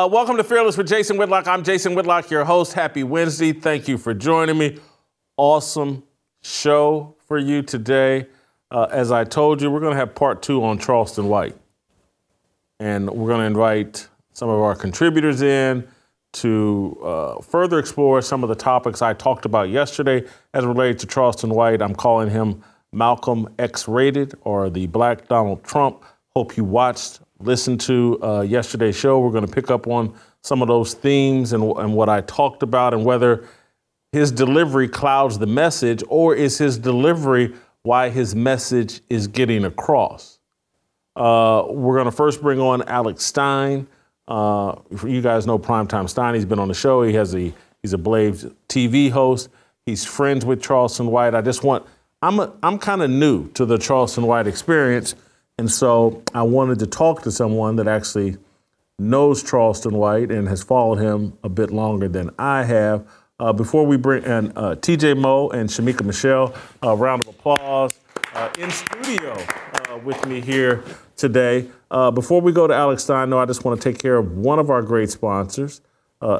Welcome. Uh, welcome to Fearless with Jason Whitlock. I'm Jason Whitlock, your host. Happy Wednesday. Thank you for joining me. Awesome show for you today. Uh, as I told you, we're going to have part two on Charleston White. And we're going to invite some of our contributors in to uh, further explore some of the topics I talked about yesterday as related to Charleston White. I'm calling him Malcolm X rated or the Black Donald Trump. Hope you watched listened to uh, yesterday's show. We're going to pick up on some of those themes and, and what I talked about and whether his delivery clouds the message or is his delivery why his message is getting across. Uh, we're going to first bring on Alex Stein. Uh, you guys know Primetime Stein. He's been on the show. He has a he's a Blaze TV host. He's friends with Charleston White. I just want I'm a, I'm kind of new to the Charleston White experience. And so I wanted to talk to someone that actually knows Charleston White and has followed him a bit longer than I have. Uh, before we bring in uh, TJ Moe and Shemeka Michelle, a round of applause uh, in studio uh, with me here today. Uh, before we go to Alex Stein, no, I just want to take care of one of our great sponsors,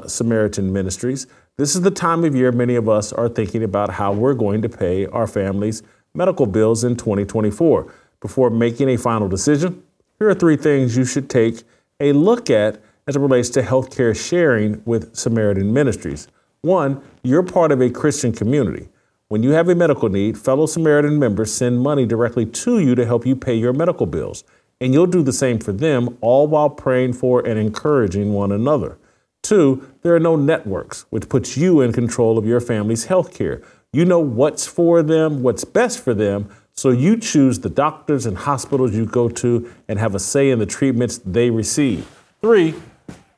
Samaritan Ministries. This is the time of year many of us are thinking about how we're going to pay our families' medical bills in 2024 before making a final decision, here are three things you should take a look at as it relates to healthcare sharing with Samaritan Ministries. One, you're part of a Christian community. When you have a medical need, fellow Samaritan members send money directly to you to help you pay your medical bills. And you'll do the same for them, all while praying for and encouraging one another. Two, there are no networks, which puts you in control of your family's health care. You know what's for them, what's best for them, so you choose the doctors and hospitals you go to and have a say in the treatments they receive. Three,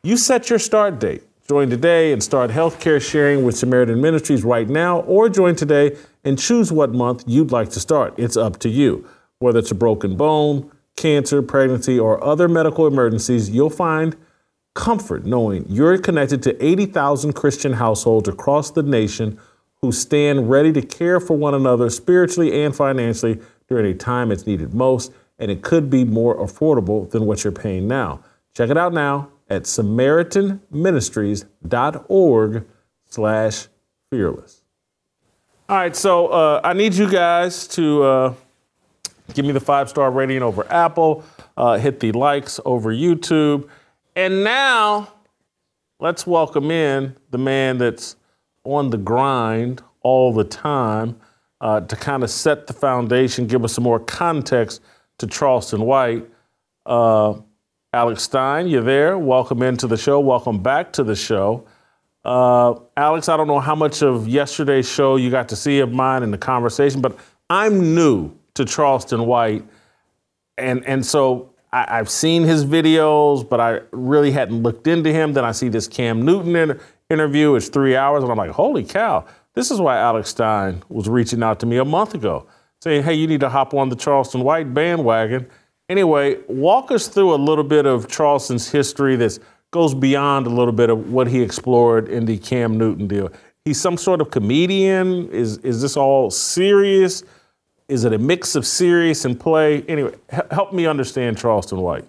you set your start date. Join today and start healthcare sharing with Samaritan Ministries right now, or join today and choose what month you'd like to start. It's up to you. Whether it's a broken bone, cancer, pregnancy, or other medical emergencies, you'll find comfort knowing you're connected to 80,000 Christian households across the nation who stand ready to care for one another spiritually and financially during a time it's needed most, and it could be more affordable than what you're paying now. Check it out now at samaritanministries.org slash fearless. All right, so uh, I need you guys to uh, give me the five-star rating over Apple, uh, hit the likes over YouTube, and now let's welcome in the man that's on the grind all the time uh, to kind of set the foundation, give us some more context to Charleston White. Uh, Alex Stein, you're there. Welcome into the show. Welcome back to the show. Uh, Alex, I don't know how much of yesterday's show you got to see of mine in the conversation, but I'm new to Charleston White. And, and so I, have seen his videos, but I really hadn't looked into him. Then I see this Cam Newton inter- interview. It's three hours, and I'm like, holy cow! This is why Alex Stein was reaching out to me a month ago, saying, hey, you need to hop on the Charleston White bandwagon. Anyway, walk us through a little bit of Charleston's history that goes beyond a little bit of what he explored in the Cam Newton deal. He's some sort of comedian. Is is this all serious? Is it a mix of serious and play? Anyway, help me understand Charleston White.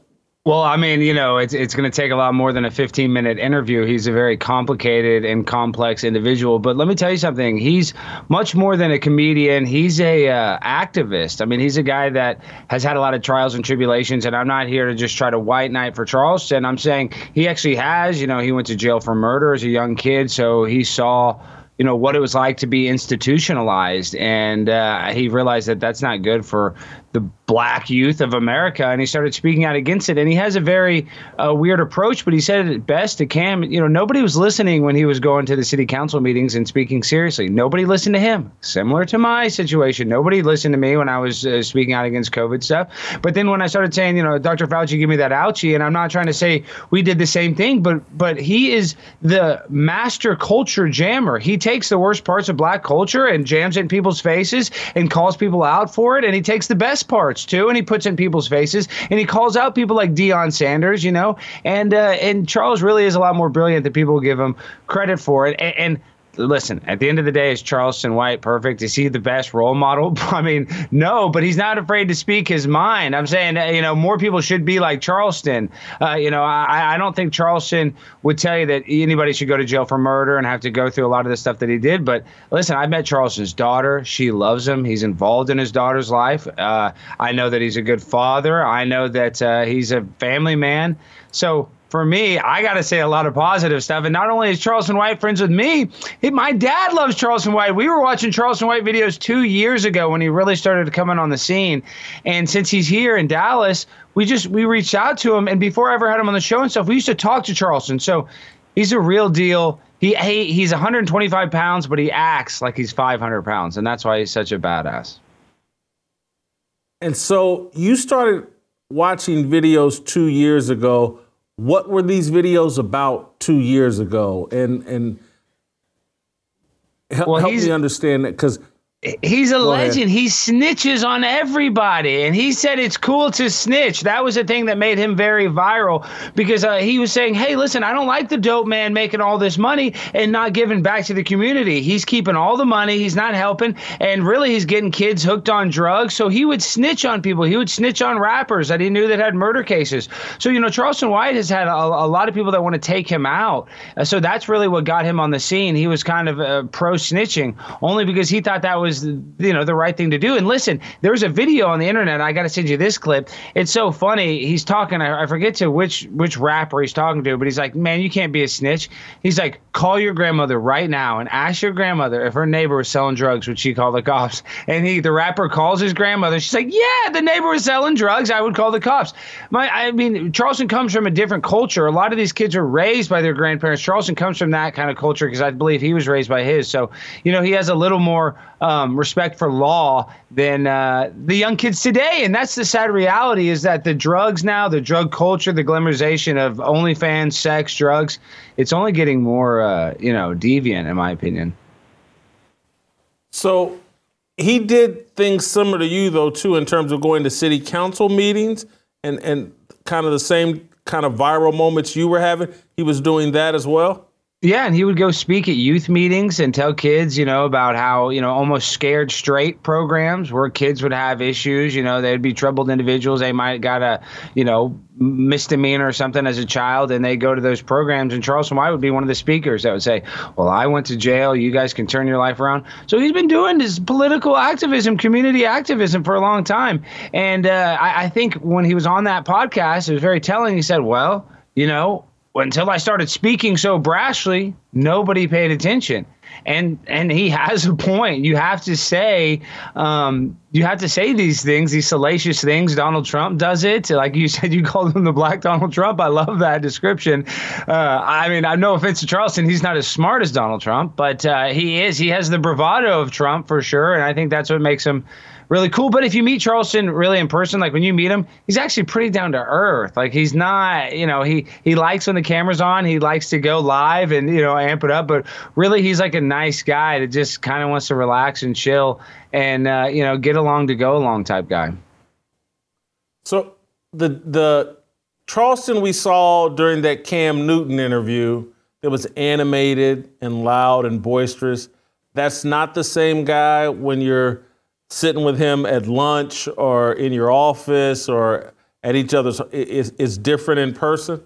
Well, I mean, you know, it's it's going to take a lot more than a 15 minute interview. He's a very complicated and complex individual. But let me tell you something. He's much more than a comedian. He's a uh, activist. I mean, he's a guy that has had a lot of trials and tribulations. And I'm not here to just try to white knight for Charleston. I'm saying he actually has. You know, he went to jail for murder as a young kid, so he saw you know what it was like to be institutionalized and uh, he realized that that's not good for the black youth of America, and he started speaking out against it. And he has a very uh, weird approach, but he said it best to Cam. You know, nobody was listening when he was going to the city council meetings and speaking seriously. Nobody listened to him. Similar to my situation, nobody listened to me when I was uh, speaking out against COVID stuff. But then when I started saying, you know, Dr. Fauci, give me that ouchie, and I'm not trying to say we did the same thing, but but he is the master culture jammer. He takes the worst parts of black culture and jams it in people's faces and calls people out for it, and he takes the best parts too, and he puts in people's faces, and he calls out people like Deion Sanders, you know, and uh, and Charles really is a lot more brilliant than people give him credit for it, and, and listen, at the end of the day, is Charleston White perfect? Is he the best role model? I mean, no, but he's not afraid to speak his mind. I'm saying, you know, more people should be like Charleston. Uh, you know, I, I don't think Charleston would tell you that anybody should go to jail for murder and have to go through a lot of the stuff that he did. But listen, I met Charleston's daughter. She loves him. He's involved in his daughter's life. Uh, I know that he's a good father. I know that uh, he's a family man. So for me, I got to say a lot of positive stuff. And not only is Charleston White friends with me, he, my dad loves Charleston White. We were watching Charleston White videos two years ago when he really started coming on the scene. And since he's here in Dallas, we just we reached out to him. And before I ever had him on the show and stuff, we used to talk to Charleston. So he's a real deal. He, he he's 125 pounds, but he acts like he's 500 pounds, and that's why he's such a badass. And so you started watching videos two years ago what were these videos about two years ago? And and help, well, help me understand that because He's a Go legend. Ahead. He snitches on everybody, and he said it's cool to snitch. That was the thing that made him very viral because uh, he was saying, "Hey, listen, I don't like the dope man making all this money and not giving back to the community. He's keeping all the money. He's not helping, and really, he's getting kids hooked on drugs. So he would snitch on people. He would snitch on rappers that he knew that had murder cases. So you know, Charleston White has had a, a lot of people that want to take him out. Uh, so that's really what got him on the scene. He was kind of uh, pro snitching only because he thought that was was you know the right thing to do. And listen, there's a video on the internet. I got to send you this clip. It's so funny. He's talking. I, forget to which which rapper he's talking to, but he's like, "Man, you can't be a snitch." He's like, "Call your grandmother right now and ask your grandmother if her neighbor was selling drugs, would she call the cops?" And he, the rapper, calls his grandmother. She's like, "Yeah, the neighbor was selling drugs. I would call the cops." My, I mean, Charleston comes from a different culture. A lot of these kids are raised by their grandparents. Charleston comes from that kind of culture because I believe he was raised by his. So, you know, he has a little more uh, um, respect for law than uh, the young kids today. And that's the sad reality is that the drugs now, the drug culture, the glamorization of OnlyFans, sex, drugs, it's only getting more, uh, you know, deviant, in my opinion. So he did things similar to you, though, too, in terms of going to city council meetings and, and kind of the same kind of viral moments you were having. He was doing that as well. Yeah, and he would go speak at youth meetings and tell kids, you know, about how, you know, almost scared straight programs where kids would have issues, you know, they'd be troubled individuals. They might got a, you know, misdemeanor or something as a child and they go to those programs and Charleston White would be one of the speakers that would say, Well, I went to jail, you guys can turn your life around. So he's been doing his political activism, community activism for a long time. And uh, I, I think when he was on that podcast, it was very telling. He said, Well, you know, until I started speaking so brashly, nobody paid attention. And and he has a point. You have to say, um, you have to say these things, these salacious things. Donald Trump does it. Like you said, you called him the Black Donald Trump. I love that description. Uh, I mean, I no offense to Charleston, he's not as smart as Donald Trump, but uh, he is. He has the bravado of Trump for sure, and I think that's what makes him really cool. But if you meet Charleston really in person, like when you meet him, he's actually pretty down to earth. Like he's not, you know, he he likes when the camera's on. He likes to go live and you know amp it up. But really, he's like a nice guy that just kind of wants to relax and chill and uh, you know get along to go along type guy. So the the Charleston we saw during that Cam Newton interview that was animated and loud and boisterous. That's not the same guy when you're sitting with him at lunch or in your office or at each other's is, is different in person?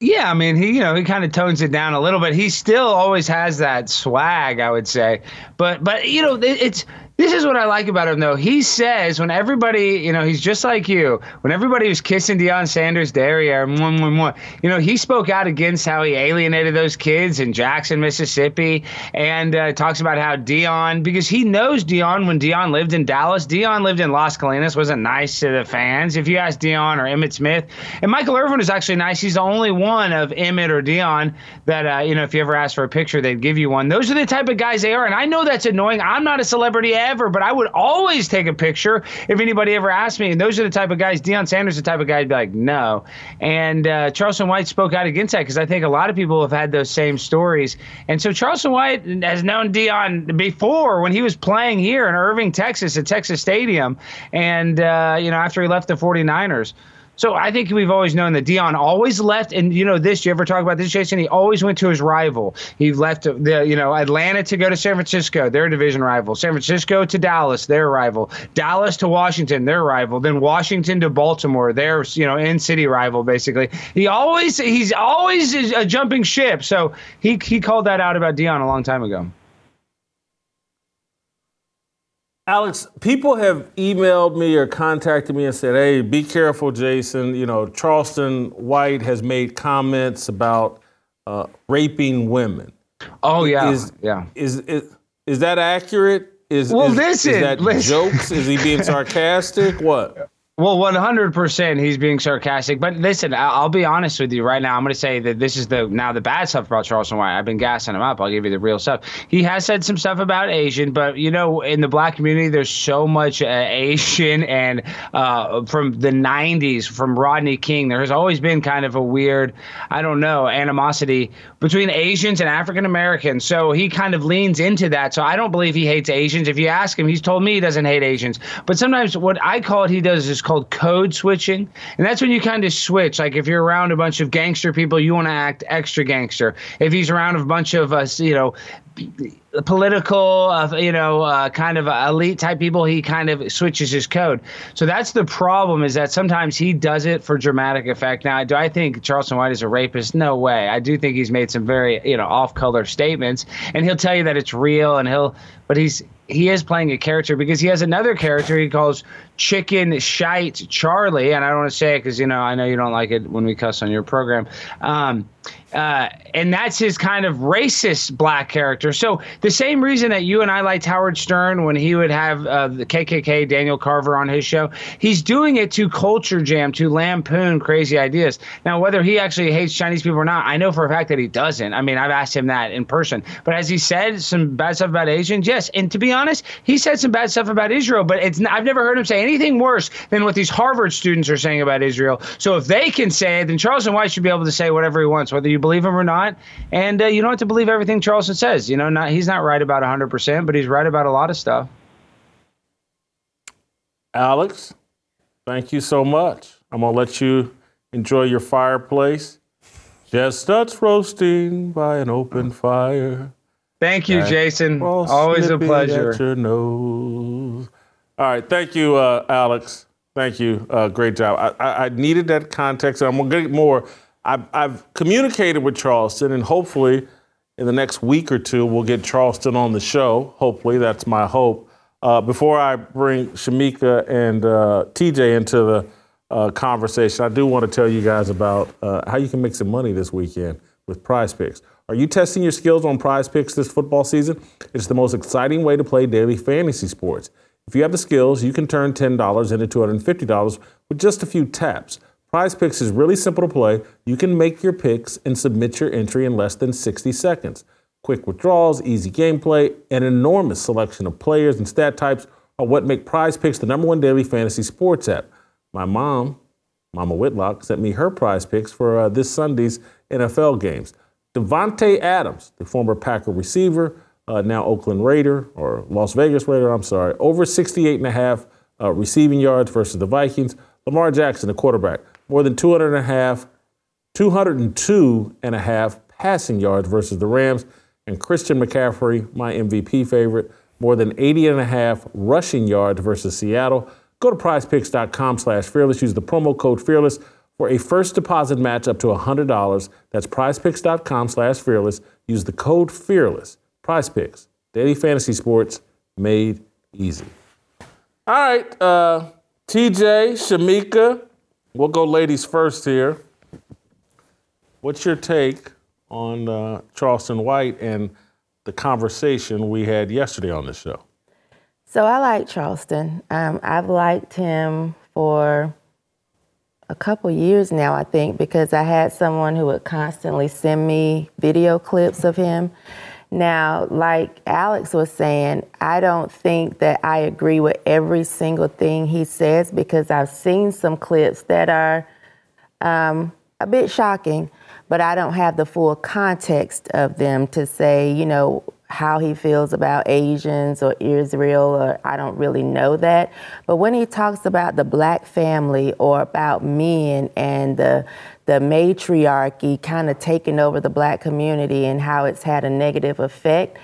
Yeah, I mean, he you know he kind of tones it down a little bit. He still always has that swag, I would say. But but you know, it, it's this is what I like about him, though. He says when everybody, you know, he's just like you. When everybody was kissing Deion Sanders' derriere, mwah, mwah, mwah, you know, he spoke out against how he alienated those kids in Jackson, Mississippi, and uh, talks about how Deion, because he knows Deion when Deion lived in Dallas. Deion lived in Las Colinas, wasn't nice to the fans. If you ask Deion or Emmitt Smith, and Michael Irvin is actually nice. He's the only one of Emmitt or Deion that, uh, you know, if you ever ask for a picture, they'd give you one. Those are the type of guys they are, and I know that's annoying. I'm not a celebrity but I would always take a picture if anybody ever asked me. And those are the type of guys. Deion Sanders, the type of guy, would be like, no. And uh, Charleston White spoke out against that because I think a lot of people have had those same stories. And so Charleston White has known Deion before when he was playing here in Irving, Texas, at Texas Stadium, and uh, you know after he left the 49ers. So I think we've always known that Deion always left, and you know this. You ever talk about this, Jason? He always went to his rival. He left the you know Atlanta to go to San Francisco, their division rival. San Francisco to Dallas, their rival. Dallas to Washington, their rival. Then Washington to Baltimore, their you know in city rival. Basically, he always he's always a jumping ship. So he he called that out about Deion a long time ago. Alex, people have emailed me or contacted me and said, "Hey, be careful, Jason. You know, Charleston White has made comments about uh, raping women." Oh yeah, is, yeah. Is, is is that accurate? Is well, is, listen, is that listen. jokes? Is he being sarcastic? What? Well, 100% he's being sarcastic. But listen, I'll be honest with you right now. I'm going to say that this is the now the bad stuff about Charleston White. I've been gassing him up. I'll give you the real stuff. He has said some stuff about Asian, but you know, in the black community, there's so much uh, Asian and uh, from the 90s, from Rodney King, there has always been kind of a weird, I don't know, animosity between Asians and African Americans. So he kind of leans into that. So I don't believe he hates Asians. If you ask him, he's told me he doesn't hate Asians. But sometimes what I call it, he does is called code switching. And that's when you kind of switch. Like if you're around a bunch of gangster people, you want to act extra gangster. If he's around a bunch of us, you know, political, uh, you know, uh, kind of elite type people, he kind of switches his code. So that's the problem is that sometimes he does it for dramatic effect. Now, do I think Charleston White is a rapist? No way. I do think he's made some very, you know, off-color statements, and he'll tell you that it's real, and he'll, but he's he is playing a character because he has another character he calls Chicken Shite Charlie, and I don't want to say it because you know I know you don't like it when we cuss on your program. Um, uh, and that's his kind of racist black character. So the same reason that you and I liked Howard Stern when he would have uh, the KKK Daniel Carver on his show, he's doing it to culture jam, to lampoon crazy ideas. Now, whether he actually hates Chinese people or not, I know for a fact that he doesn't. I mean, I've asked him that in person. But as he said some bad stuff about Asians? Yes. And to be honest, he said some bad stuff about Israel. But it's I've never heard him say anything worse than what these Harvard students are saying about Israel. So if they can say it, then Charleston White should be able to say whatever he wants, whether you believe him or not. And uh, you don't have to believe everything Charleston says. You know, not he's not right about 100%, but he's right about a lot of stuff. Alex, thank you so much. I'm going to let you enjoy your fireplace. Chestnuts roasting by an open fire. Thank you, Jason. Always a pleasure. All right, thank you, uh, Alex. Thank you. Uh, great job. I, I, I, needed that context, and I'm gonna get more. I've, I've communicated with Charleston, and hopefully, in the next week or two, we'll get Charleston on the show. Hopefully, that's my hope. Uh, before I bring Shemeka and uh, TJ into the uh, conversation, I do want to tell you guys about uh, how you can make some money this weekend with Prize Picks. Are you testing your skills on Prize Picks this football season? It's the most exciting way to play daily fantasy sports. If you have the skills, you can turn $10 into $250 with just a few taps. Prize Picks is really simple to play. You can make your picks and submit your entry in less than 60 seconds. Quick withdrawals, easy gameplay, an enormous selection of players and stat types are what make Prize Picks the number one daily fantasy sports app. My mom, Mama Whitlock, sent me her Prize Picks for uh, this Sunday's NFL games. Davante Adams, the former Packer receiver, uh, now Oakland Raider or Las Vegas Raider, I'm sorry, over 68 and a half uh, receiving yards versus the Vikings. Lamar Jackson, the quarterback, more than 200 and a half, 202 and a half passing yards versus the Rams. And Christian McCaffrey, my MVP favorite, more than 80 and a half rushing yards versus Seattle. Go to prizepicks.com slash fearless. Use the promo code fearless for a first deposit match up to $100. That's prizepicks.com slash fearless. Use the code fearless. Prize Picks, daily fantasy sports made easy. All right, uh, TJ, Shemeka, we'll go ladies first here. What's your take on uh, Charleston White and the conversation we had yesterday on the show? So I like Charleston. Um, I've liked him for a couple years now, I think, because I had someone who would constantly send me video clips of him. Now, like Alex was saying, I don't think that I agree with every single thing he says because I've seen some clips that are um, a bit shocking, but I don't have the full context of them to say, you know, how he feels about Asians or Israel, or I don't really know that. But when he talks about the black family or about men and the the matriarchy kind of taking over the black community and how it's had a negative effect,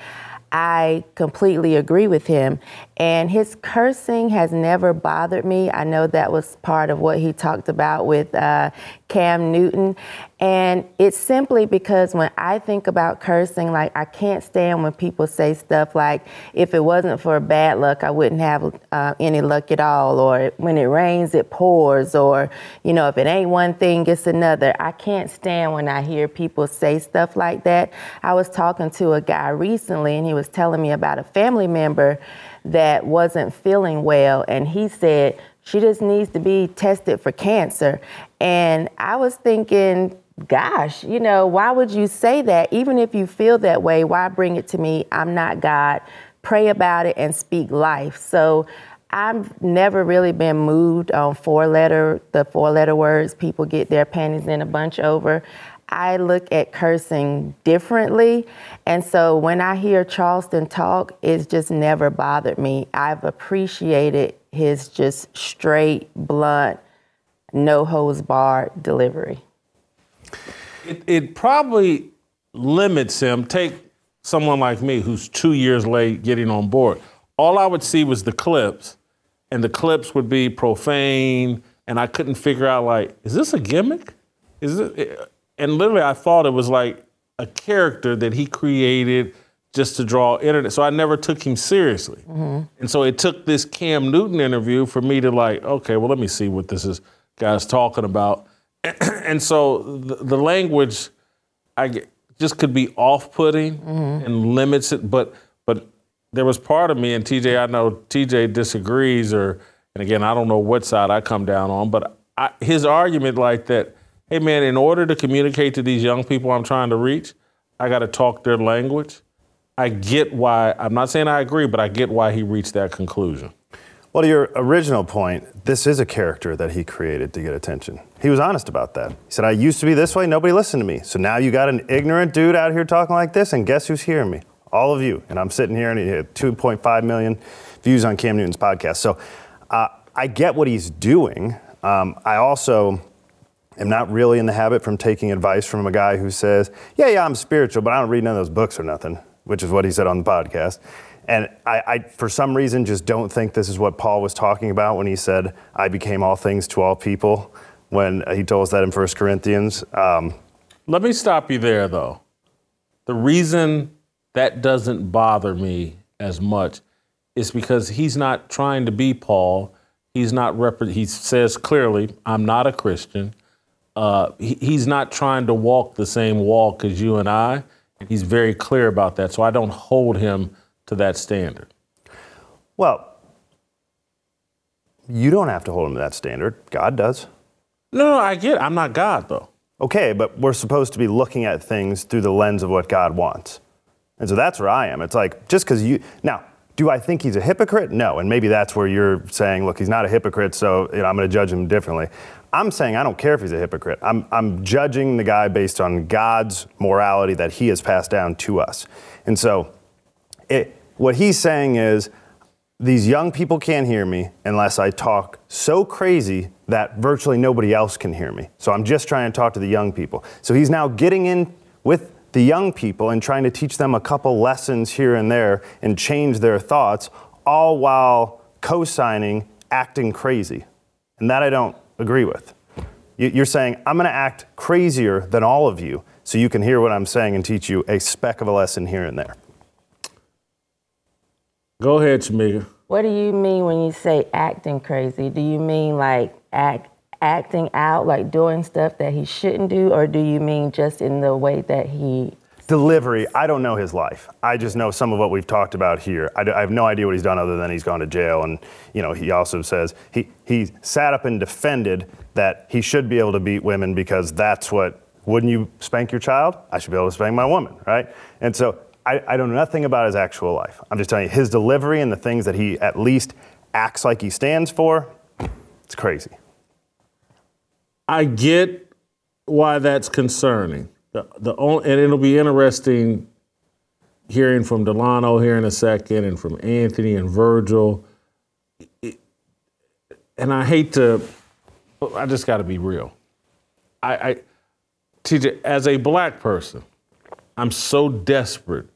I completely agree with him. And his cursing has never bothered me. I know that was part of what he talked about with uh, Cam Newton. And it's simply because when I think about cursing, like I can't stand when people say stuff like, if it wasn't for bad luck, I wouldn't have uh, any luck at all. Or when it rains, it pours. Or, you know, if it ain't one thing, it's another. I can't stand when I hear people say stuff like that. I was talking to a guy recently and he was telling me about a family member that wasn't feeling well, and he said she just needs to be tested for cancer. And I was thinking, gosh, you know, why would you say that? Even if you feel that way, why bring it to me? I'm not God. Pray about it and speak life. So I've never really been moved on four letter, the four letter words people get their panties in a bunch over. I look at cursing differently. And so when I hear Charleston talk, it's just never bothered me. I've appreciated his just straight, blunt, no hose barred delivery. It, it probably limits him. Take someone like me who's two years late getting on board. All I would see was the clips, and the clips would be profane, and I couldn't figure out like, is this a gimmick? Is it? And literally I thought it was like a character that he created just to draw internet. So I never took him seriously. Mm-hmm. And so it took this Cam Newton interview for me to like, okay, well let me see what this is guy's talking about. and so the, the language I just could be off-putting mm-hmm. and limits it. But but there was part of me, and TJ, I know TJ disagrees, or and again, I don't know what side I come down on, but I, his argument like that hey man, in order to communicate to these young people I'm trying to reach, I got to talk their language. I get why, I'm not saying I agree, but I get why he reached that conclusion. Well, to your original point, this is a character that he created to get attention. He was honest about that. He said, I used to be this way, nobody listened to me. So now you got an ignorant dude out here talking like this, and guess who's hearing me? All of you. And I'm sitting here and he had 2.5 million views on Cam Newton's podcast. So uh, I get what he's doing. Um, I also am not really in the habit from taking advice from a guy who says, Yeah, yeah, I'm spiritual, but I don't read none of those books or nothing, which is what he said on the podcast. And I, I, for some reason, just don't think this is what Paul was talking about when he said, I became all things to all people, when he told us that in 1 Corinthians. Um, Let me stop you there, though. The reason that doesn't bother me as much is because he's not trying to be Paul. He's not rep- he says clearly, I'm not a Christian uh, he, he's not trying to walk the same walk as you and I. And he's very clear about that. So I don't hold him to that standard. Well, you don't have to hold him to that standard. God does. No, no, I get it. I'm not God, though. Okay, but we're supposed to be looking at things through the lens of what God wants. And so that's where I am. It's like, just because you. Now, do I think he's a hypocrite? No. And maybe that's where you're saying, look, he's not a hypocrite, so you know, I'm going to judge him differently. I'm saying I don't care if he's a hypocrite. I'm, I'm judging the guy based on God's morality that he has passed down to us. And so it, what he's saying is these young people can't hear me unless I talk so crazy that virtually nobody else can hear me. So I'm just trying to talk to the young people. So he's now getting in with the young people and trying to teach them a couple lessons here and there and change their thoughts, all while co signing acting crazy. And that I don't agree with. You're saying, I'm going to act crazier than all of you so you can hear what I'm saying and teach you a speck of a lesson here and there. Go ahead, Shemeka. What do you mean when you say acting crazy? Do you mean like act acting out, like doing stuff that he shouldn't do, or do you mean just in the way that he delivery, I don't know his life. I just know some of what we've talked about here. I, I, have no idea what he's done other than he's gone to jail. And, you know, he also says he, he sat up and defended that he should be able to beat women because that's what, wouldn't you spank your child? I should be able to spank my woman, right? And so I, I know nothing about his actual life. I'm just telling you, his delivery and the things that he at least acts like he stands for, it's crazy. I get why that's concerning. The, the and it'll be interesting hearing from Delano here in a second, and from Anthony and Virgil. It- and I hate to, I just got to be real. I, I, TJ, as a black person, I'm so desperate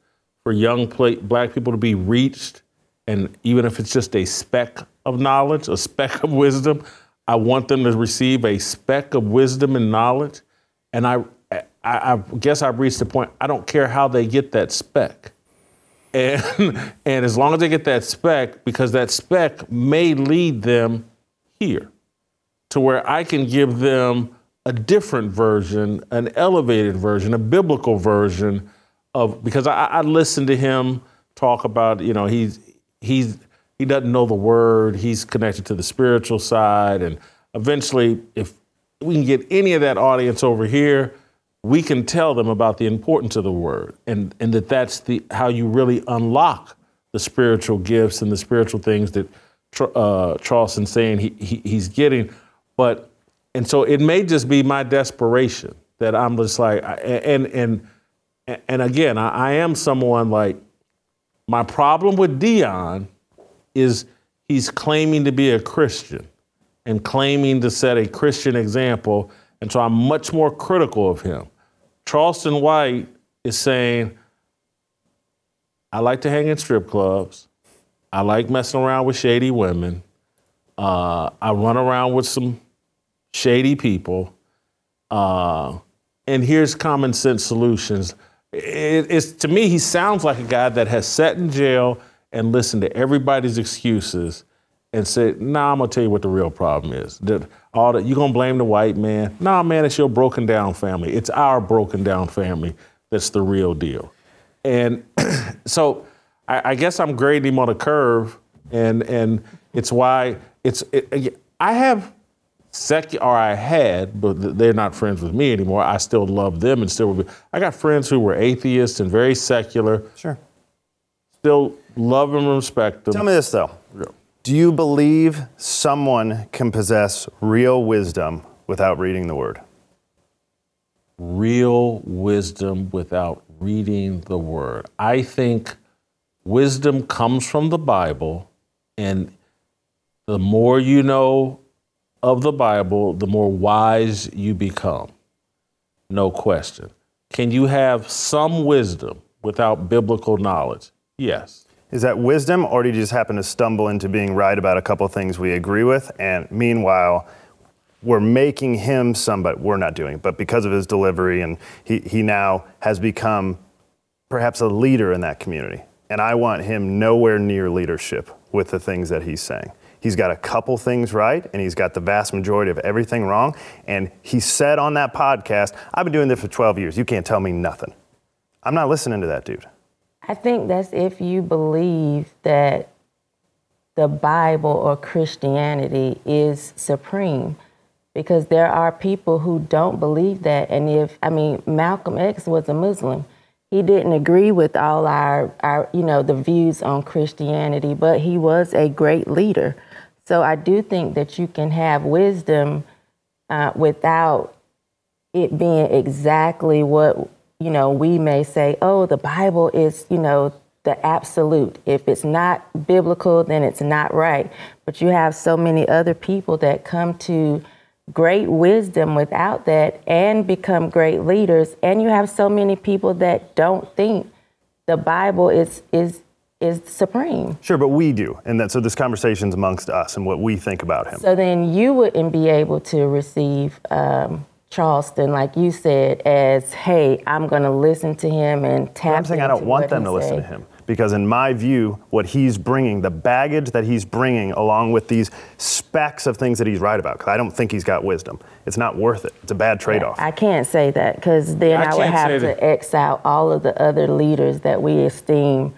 for young pla black people to be reached, and even if it's just a speck of knowledge, a speck of wisdom, I want them to receive a speck of wisdom and knowledge. And I, I, I guess I've reached the point. I don't care how they get that speck, and and as long as they get that speck, because that speck may lead them here to where I can give them a different version, an elevated version, a biblical version of because I, I listened to him talk about, you know, he's he's he doesn't know the word, he's connected to the spiritual side, and eventually, if we can get any of that audience over here, we can tell them about the importance of the word and and that that's the how you really unlock the spiritual gifts and the spiritual things that uh, Charleston's saying he, he he's getting, but and so it may just be my desperation that I'm just like and and and again I, I am someone like my problem with Deion is he's claiming to be a Christian and claiming to set a Christian example, and so I'm much more critical of him. Charleston White is saying, I like to hang in strip clubs. I like messing around with shady women. Uh, I run around with some shady people. Uh, and here's common sense solutions. It- it's to me, he sounds like a guy that has sat in jail and listened to everybody's excuses and said, "Nah, I'm gonna tell you what the real problem is. That all that you gonna blame the white man? Nah, man, it's your broken down family. It's our broken down family that's the real deal." And so, I, I guess I'm grading him on a curve, and and it's why it's. It, I have sec or I had, but they're not friends with me anymore. I still love them and still. I got friends who were atheists and very secular. Sure. Still love and respect them. Tell me this though. Do you believe someone can possess real wisdom without reading the word? real wisdom without reading the word. I think wisdom comes from the Bible, and the more you know of the Bible, the more wise you become. No question. Can you have some wisdom without biblical knowledge? Yes. Is that wisdom, or do you just happen to stumble into being right about a couple of things we agree with, and meanwhile, we're making him somebody we're not doing, it, but because of his delivery, and he, he now has become perhaps a leader in that community. And I want him nowhere near leadership with the things that he's saying. He's got a couple things right, and he's got the vast majority of everything wrong. And he said on that podcast, I've been doing this for 12 years. You can't tell me nothing. I'm not listening to that dude. I think that's if you believe that the Bible or Christianity is supreme. Because there are people who don't believe that. And if, I mean, Malcolm X was a Muslim. He didn't agree with all our, our, you know, the views on Christianity, but he was a great leader. So I do think that you can have wisdom uh, without it being exactly what you know we may say oh the bible is you know the absolute if it's not biblical then it's not right but you have so many other people that come to great wisdom without that and become great leaders and you have so many people that don't think the bible is is is supreme Sure, but we do. And that, so this conversation's amongst us and what we think about him. So then you wouldn't be able to receive um, Charleston, like you said, as, hey, I'm going to listen to him and tap I'm saying I don't want them he to listen to him because, in my view, what he's bringing, the baggage that he's bringing, along with these specks of things that he's right about, because I don't think he's got wisdom. It's not worth it. It's a bad trade-off. I can't say that because then I I, would have to that. X out all of the other leaders that we esteem,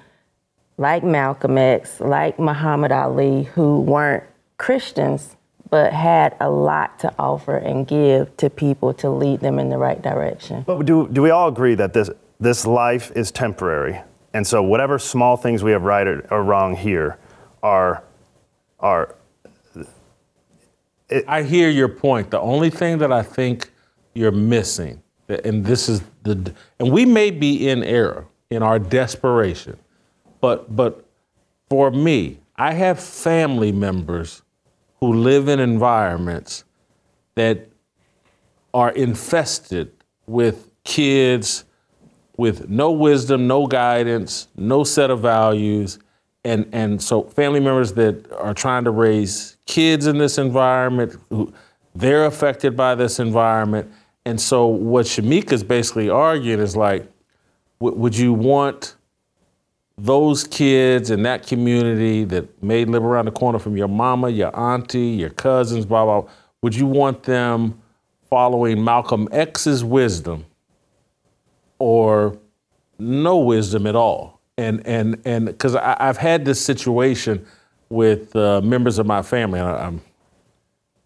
like Malcolm X, like Muhammad Ali, who weren't Christians but had a lot to offer and give to people to lead them in the right direction. But do, do we all agree that this, this life is temporary? And so, whatever small things we have right or, or wrong here are, are I hear your point. The only thing that I think you're missing, and this is the, and we may be in error. in our desperation. But but for me, I have family members who live in environments that are infested with kids with no wisdom, no guidance, no set of values. And, and so family members that are trying to raise kids in this environment, who, they're affected by this environment. And so what Shemeka is basically arguing is like, w- would you want those kids in that community that may live around the corner from your mama, your auntie, your cousins, blah, blah, would you want them following Malcolm X's wisdom or no wisdom at all. And and and because I've had this situation with uh, members of my family. I'm,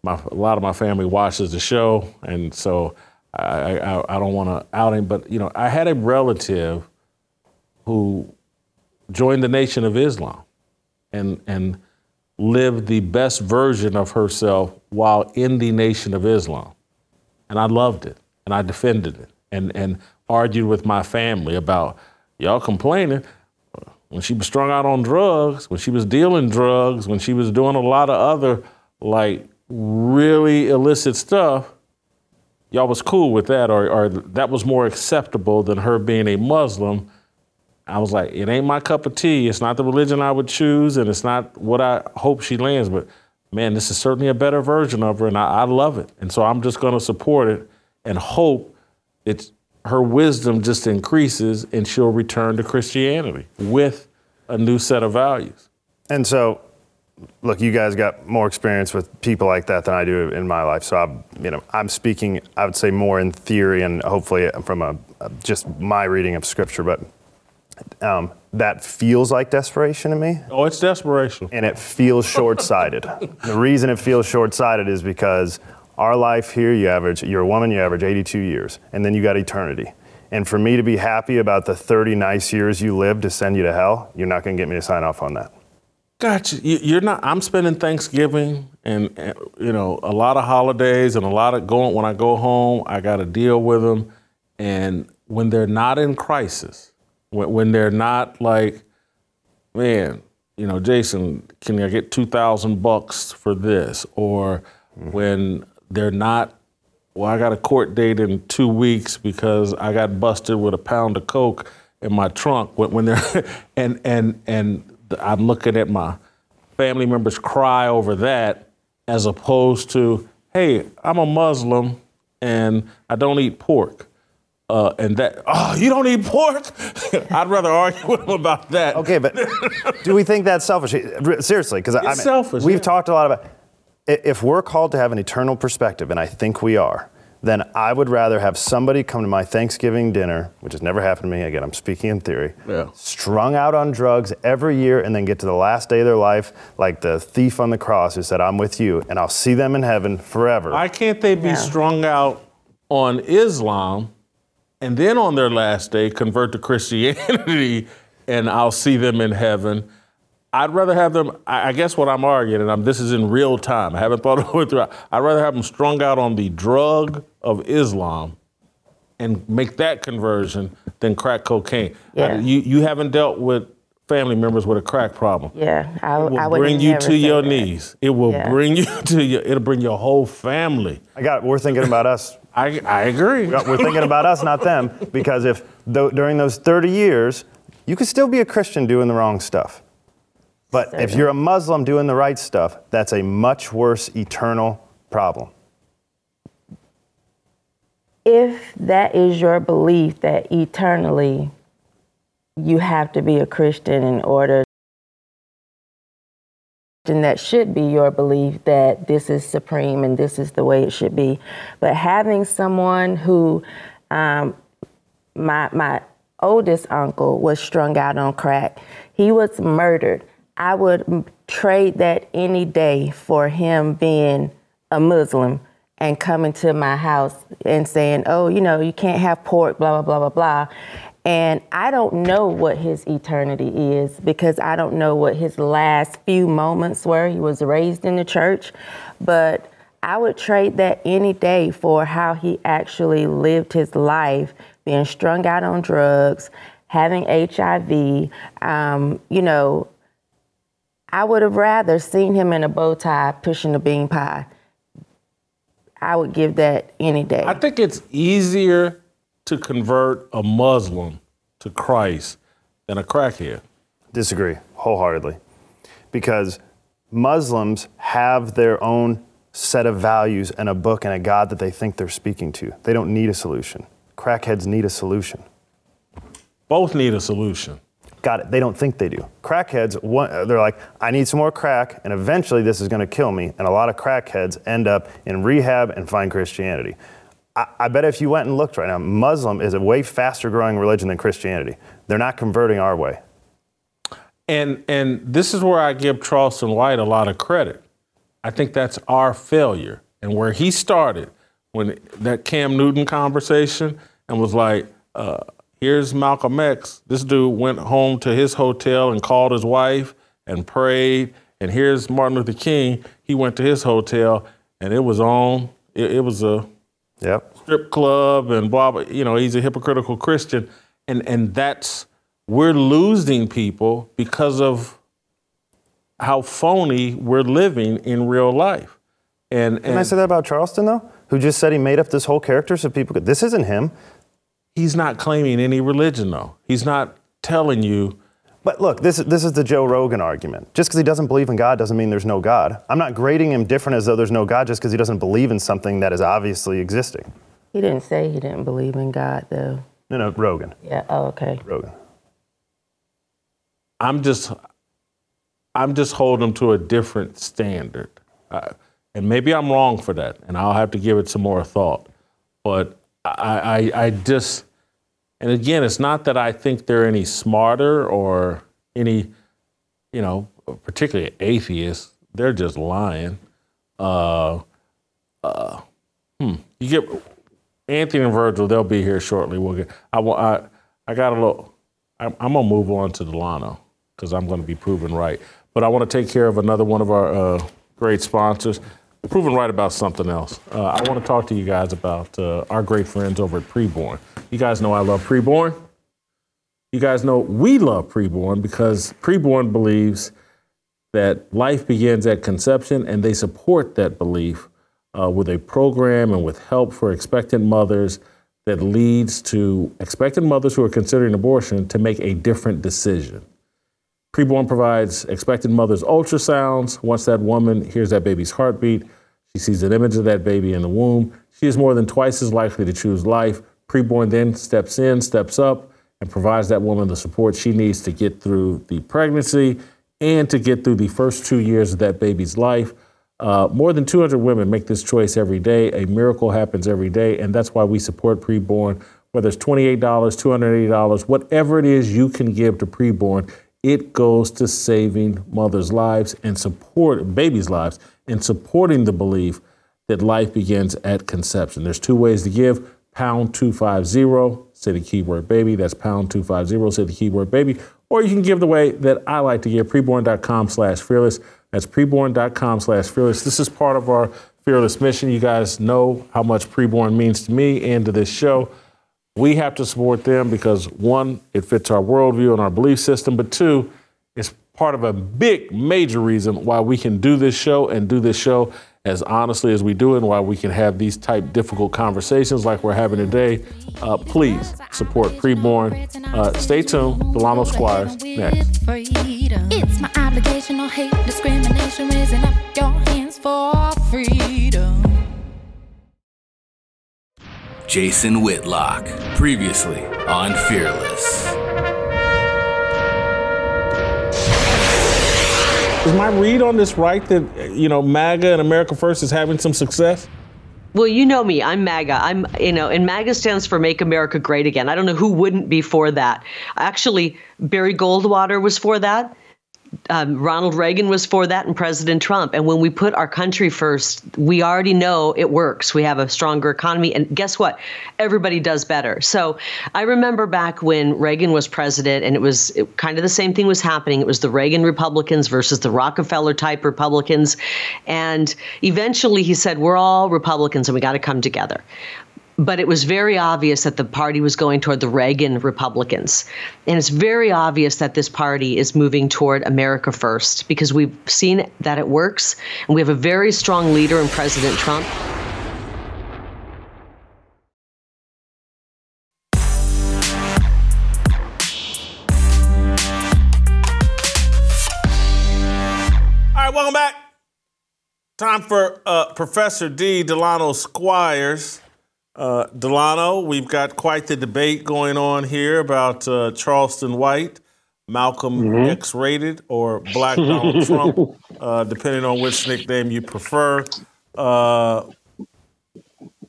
my, a lot of my family watches the show, and so I, I, I don't want to out him. But you know, I had a relative who joined the Nation of Islam, and and lived the best version of herself while in the Nation of Islam, and I loved it, and I defended it, and and argued with my family about y'all complaining when she was strung out on drugs, when she was dealing drugs, when she was doing a lot of other like really illicit stuff, y'all was cool with that, or, or that was more acceptable than her being a Muslim. I was like, it ain't my cup of tea. It's not the religion I would choose, and it's not what I hope she lands. But man, this is certainly a better version of her, and I, I love it. And so I'm just going to support it and hope it's her wisdom just increases and she'll return to Christianity with a new set of values. And so, look, you guys got more experience with people like that than I do in my life. So I'm, you know, I'm speaking, I would say more in theory and hopefully from a, just my reading of scripture, but um, that feels like desperation to me. Oh, it's desperation. And it feels short-sighted. the reason it feels short-sighted is because our life here, you average, you're a woman, you average 82 years, and then you got eternity. And for me to be happy about the 30 nice years you lived to send you to hell, you're not going to get me to sign off on that. Gotcha. You're not. I'm spending Thanksgiving and, and, you know a lot of holidays and a lot of going. When I go home, I got to deal with them. And when they're not in crisis, when, when they're not like, man, you know, Jason, can I get two thousand bucks for this? Or mm-hmm. when they're not well i got a court date in two weeks because i got busted with a pound of coke in my trunk when, when they're and and and i'm looking at my family members cry over that as opposed to hey i'm a muslim and i don't eat pork uh, and that, oh, you don't eat pork? I'd rather argue with them about that. Okay, but do we think that's selfish? Seriously, because I mean, selfish. We've yeah. talked a lot about if we're called to have an eternal perspective, and I think we are, then I would rather have somebody come to my Thanksgiving dinner, which has never happened to me. Again, I'm speaking in theory. Yeah. Strung out on drugs every year, and then get to the last day of their life, like the thief on the cross who said, "I'm with you," and I'll see them in heaven forever. Why can't they be yeah. strung out on Islam, and then on their last day convert to Christianity, and I'll see them in heaven? I'd rather have them. I guess what I'm arguing, and I'm, this is in real time. I haven't thought it through. I'd rather have them strung out on the drug of Islam, and make that conversion than crack cocaine. Yeah. you you haven't dealt with family members with a crack problem. Yeah, I, it will I bring you to your that. knees. It will yeah. bring you to your. It'll bring your whole family. I got. We're thinking about us. I I agree. We're thinking about us, not them, because if th- during those 30 years, you could still be a Christian doing the wrong stuff. But if you're a Muslim doing the right stuff, that's a much worse eternal problem. If that is your belief that eternally you have to be a Christian in order, and that should be your belief that this is supreme and this is the way it should be. But having someone who, um, my my oldest uncle was strung out on crack. He was murdered I would trade that any day for him being a Muslim and coming to my house and saying, oh, you know, you can't have pork, blah, blah, blah, blah, blah. And I don't know what his eternity is because I don't know what his last few moments were. He was raised in the church, but I would trade that any day for how he actually lived his life, being strung out on drugs, having HIV. Um, you know, I would have rather seen him in a bow tie pushing a bean pie. I would give that any day. I think it's easier to convert a Muslim to Christ than a crackhead. Disagree wholeheartedly. Because Muslims have their own set of values and a book and a God that they think they're speaking to. They don't need a solution. Crackheads need a solution. Both need a solution. Got it. They don't think they do. Crackheads, they're like, I need some more crack, and eventually this is going to kill me. And a lot of crackheads end up in rehab and find Christianity. I, I bet if you went and looked right now, Muslim is a way faster growing religion than Christianity. They're not converting our way. And and this is where I give Charleston White a lot of credit. I think that's our failure. And where he started when that Cam Newton conversation and was like, uh, here's Malcolm X. This dude went home to his hotel and called his wife and prayed. And here's Martin Luther King. He went to his hotel and it was on. It, it was a Yep. strip club and blah blah. You know, he's a hypocritical Christian, and and that's we're losing people because of how phony we're living in real life. And Can I say that about Charleston, though? Who just said he made up this whole character so people could. This isn't him. he's not claiming any religion though. He's not telling you. But look, this, this is the Joe Rogan argument. Just because he doesn't believe in God doesn't mean there's no God. I'm not grading him different as though there's no God just because he doesn't believe in something that is obviously existing. he didn't say he didn't believe in God, though. No, no, Rogan. Yeah. Oh, okay. Rogan. I'm just, I'm just holding him to a different standard, uh, and maybe I'm wrong for that, and I'll have to give it some more thought. But I, I, I just, and again, it's not that I think they're any smarter or any, you know, particularly atheists. They're just lying. Uh, uh, hmm. You get Anthony and Virgil. They'll be here shortly. We'll get. I, I, I got a little. I'm, I'm gonna move on to Delano because I'm gonna be proven right. But I want to take care of another one of our uh, great sponsors. Proven right about something else. Uh, I want to talk to you guys about uh, our great friends over at Preborn. You guys know I love Preborn. You guys know we love Preborn because Preborn believes that life begins at conception, and they support that belief uh, with a program and with help for expectant mothers that leads to expectant mothers who are considering abortion to make a different decision. Preborn provides expectant mothers ultrasounds. Once that woman hears that baby's heartbeat, she sees an image of that baby in the womb. She is more than twice as likely to choose life. Preborn then steps in, steps up, and provides that woman the support she needs to get through the pregnancy and to get through the first two years of that baby's life. Uh, more than 200 women make this choice every day. A miracle happens every day, and that's why we support preborn. Whether it's $28, $280, whatever it is you can give to preborn, it goes to saving mothers' lives and support babies' lives and supporting the belief that life begins at conception. There's two ways to give. Pound 250, say the keyword baby. That's pound 250, say the keyword baby. Or you can give the way that I like to give, preborn.com slash fearless. That's preborn.com slash fearless. This is part of our fearless mission. You guys know how much preborn means to me and to this show. We have to support them because one, it fits our worldview and our belief system, but two, it's part of a big, major reason why we can do this show and do this show as honestly as we do and why we can have these type difficult conversations like we're having today. Uh, please support preborn. Uh, stay tuned. Delano Squires next. It's my obligation, no hate, discrimination, raising up your hands for freedom. Jason Whitlock, previously on Fearless. Is my read on this right that you know MAGA and America First is having some success? Well, you know me. I'm MAGA. I'm, you know, and MAGA stands for Make America Great Again. I don't know who wouldn't be for that. Actually, Barry Goldwater was for that. Um, Ronald Reagan was for that, and President Trump. And when we put our country first, we already know it works. We have a stronger economy, and guess what? Everybody does better. So I remember back when Reagan was president, and it was it, kind of the same thing was happening. It was the Reagan Republicans versus the Rockefeller type Republicans, and eventually he said, "We're all Republicans, and we got to come together." But it was very obvious that the party was going toward the Reagan Republicans. And it's very obvious that this party is moving toward America first because we've seen that it works. And we have a very strong leader in President Trump. All right, welcome back. Time for uh, Professor D. Delano Squires. Uh, Delano, we've got quite the debate going on here about uh, Charleston White, Malcolm X rated, or Black Donald Trump, uh, depending on which nickname you prefer. Uh,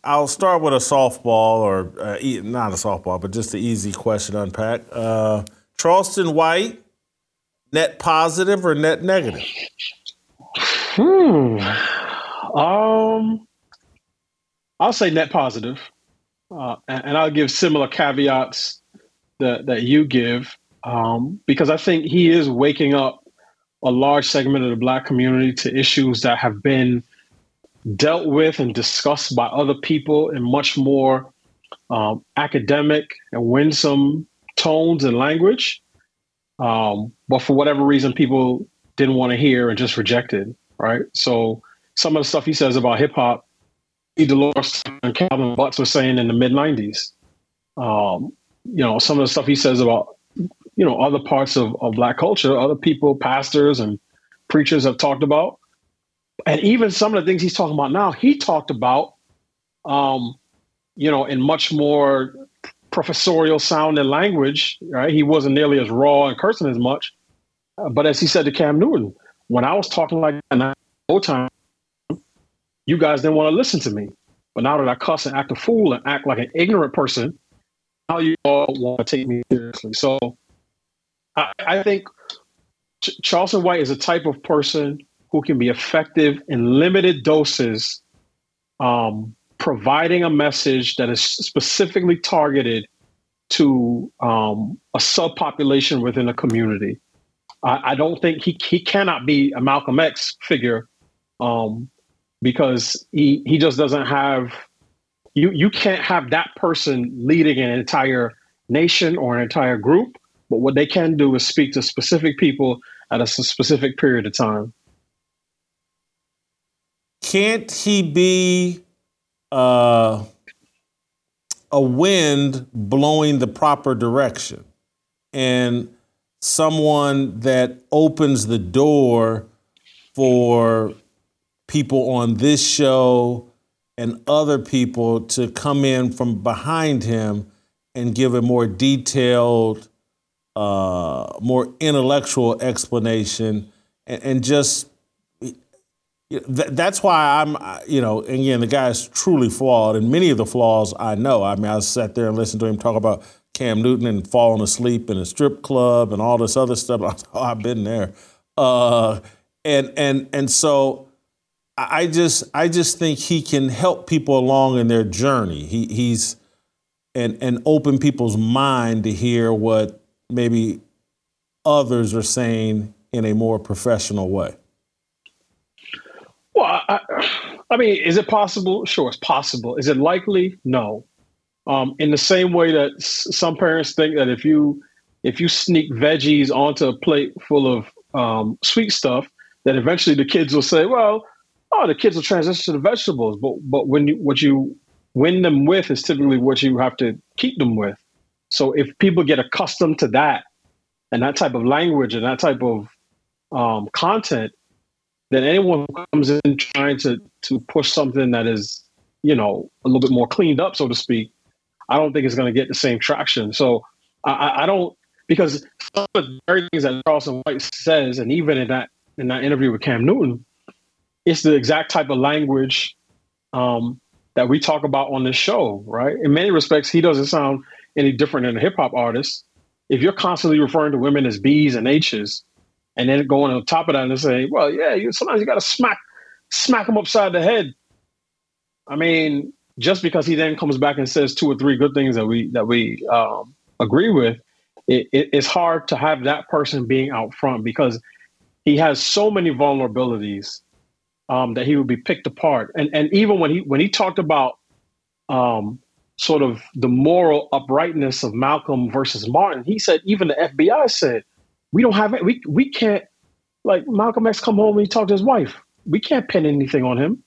I'll start with a softball, or uh, e- not a softball, but just an easy question to unpack. Uh, Charleston White, net positive or net negative? Hmm. Um, I'll say net positive, uh, and, and I'll give similar caveats that that you give, um, because I think he is waking up a large segment of the Black community to issues that have been dealt with and discussed by other people in much more um, academic and winsome tones and language. Um, but for whatever reason, people didn't want to hear and just rejected. Right. So some of the stuff he says about hip hop. Dolores and Calvin Butts were saying in the mid '90s. Um, you know, some of the stuff he says about you know other parts of, of Black culture, other people, pastors and preachers have talked about, and even some of the things he's talking about now, he talked about, um, you know, in much more professorial sound and language. Right, he wasn't nearly as raw and cursing as much. Uh, but as he said to Cam Newton, when I was talking like that old time, you guys didn't want to listen to me. But now that I cuss and act a fool and act like an ignorant person, now you all want to take me seriously. So I, I think Ch- Charleston White is a type of person who can be effective in limited doses, um, providing a message that is specifically targeted to um, a subpopulation within a community. I, I don't think he, he cannot be a Malcolm X figure um, because he, he just doesn't have you you can't have that person leading an entire nation or an entire group but what they can do is speak to specific people at a specific period of time. Can't he be uh, a wind blowing the proper direction? And someone that opens the door for people on this show and other people to come in from behind him and give a more detailed, uh, more intellectual explanation and, and just th- that's why I'm, you know, again, the guy is truly flawed, and many of the flaws I know. I mean, I sat there and listened to him talk about Cam Newton and falling asleep in a strip club and all this other stuff. I was, oh, I've been there, uh, and and and so I just I just think he can help people along in their journey. He he's and and open people's mind to hear what maybe others are saying in a more professional way. well I, I mean is it possible sure it's possible is it likely no um, in the same way that s- some parents think that if you if you sneak veggies onto a plate full of um, sweet stuff that eventually the kids will say well oh the kids will transition to the vegetables but but when you what you win them with is typically what you have to keep them with. So if people get accustomed to that and that type of language and that type of um, content then anyone who comes in trying to to push something that is you know a little bit more cleaned up so to speak i don't think it's going to get the same traction. So I- i, don't because some of the very things that charleston white says and even in that in that interview with cam newton it's the exact type of language um, that we talk about on this show right in many respects he doesn't sound any different than a hip-hop artist if you're constantly referring to women as b's and h's and then going on top of that and saying, well, yeah, you sometimes you got to smack smack him upside the head. I mean, just because he then comes back and says two or three good things that we that we um, agree with, it, it, it's hard to have that person being out front because he has so many vulnerabilities um, that he would be picked apart. And and even when he when he talked about um, sort of the moral uprightness of Malcolm versus Martin. He said even the FBI said we don't have. We we can't like Malcolm X come home and he talked to his wife. We can't pin anything on him.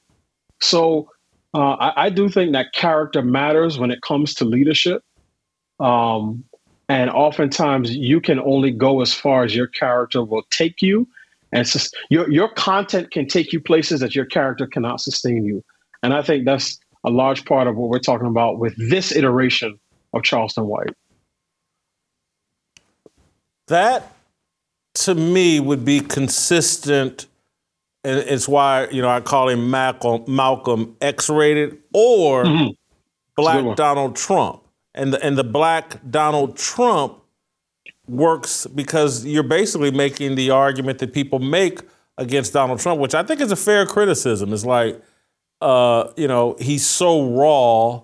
So uh, I, I, do think that character matters when it comes to leadership. Um, and oftentimes you can only go as far as your character will take you. And just, your, your content can take you places that your character cannot sustain you. And I think that's a large part of what we're talking about with this iteration of Charleston White. That to me would be consistent and it's why you know I call him Malcolm, Malcolm X-rated or mm-hmm. Black Donald Trump, and the and the Black Donald Trump works because you're basically making the argument that people make against Donald Trump, which I think is a fair criticism. It's like, uh, you know, he's so raw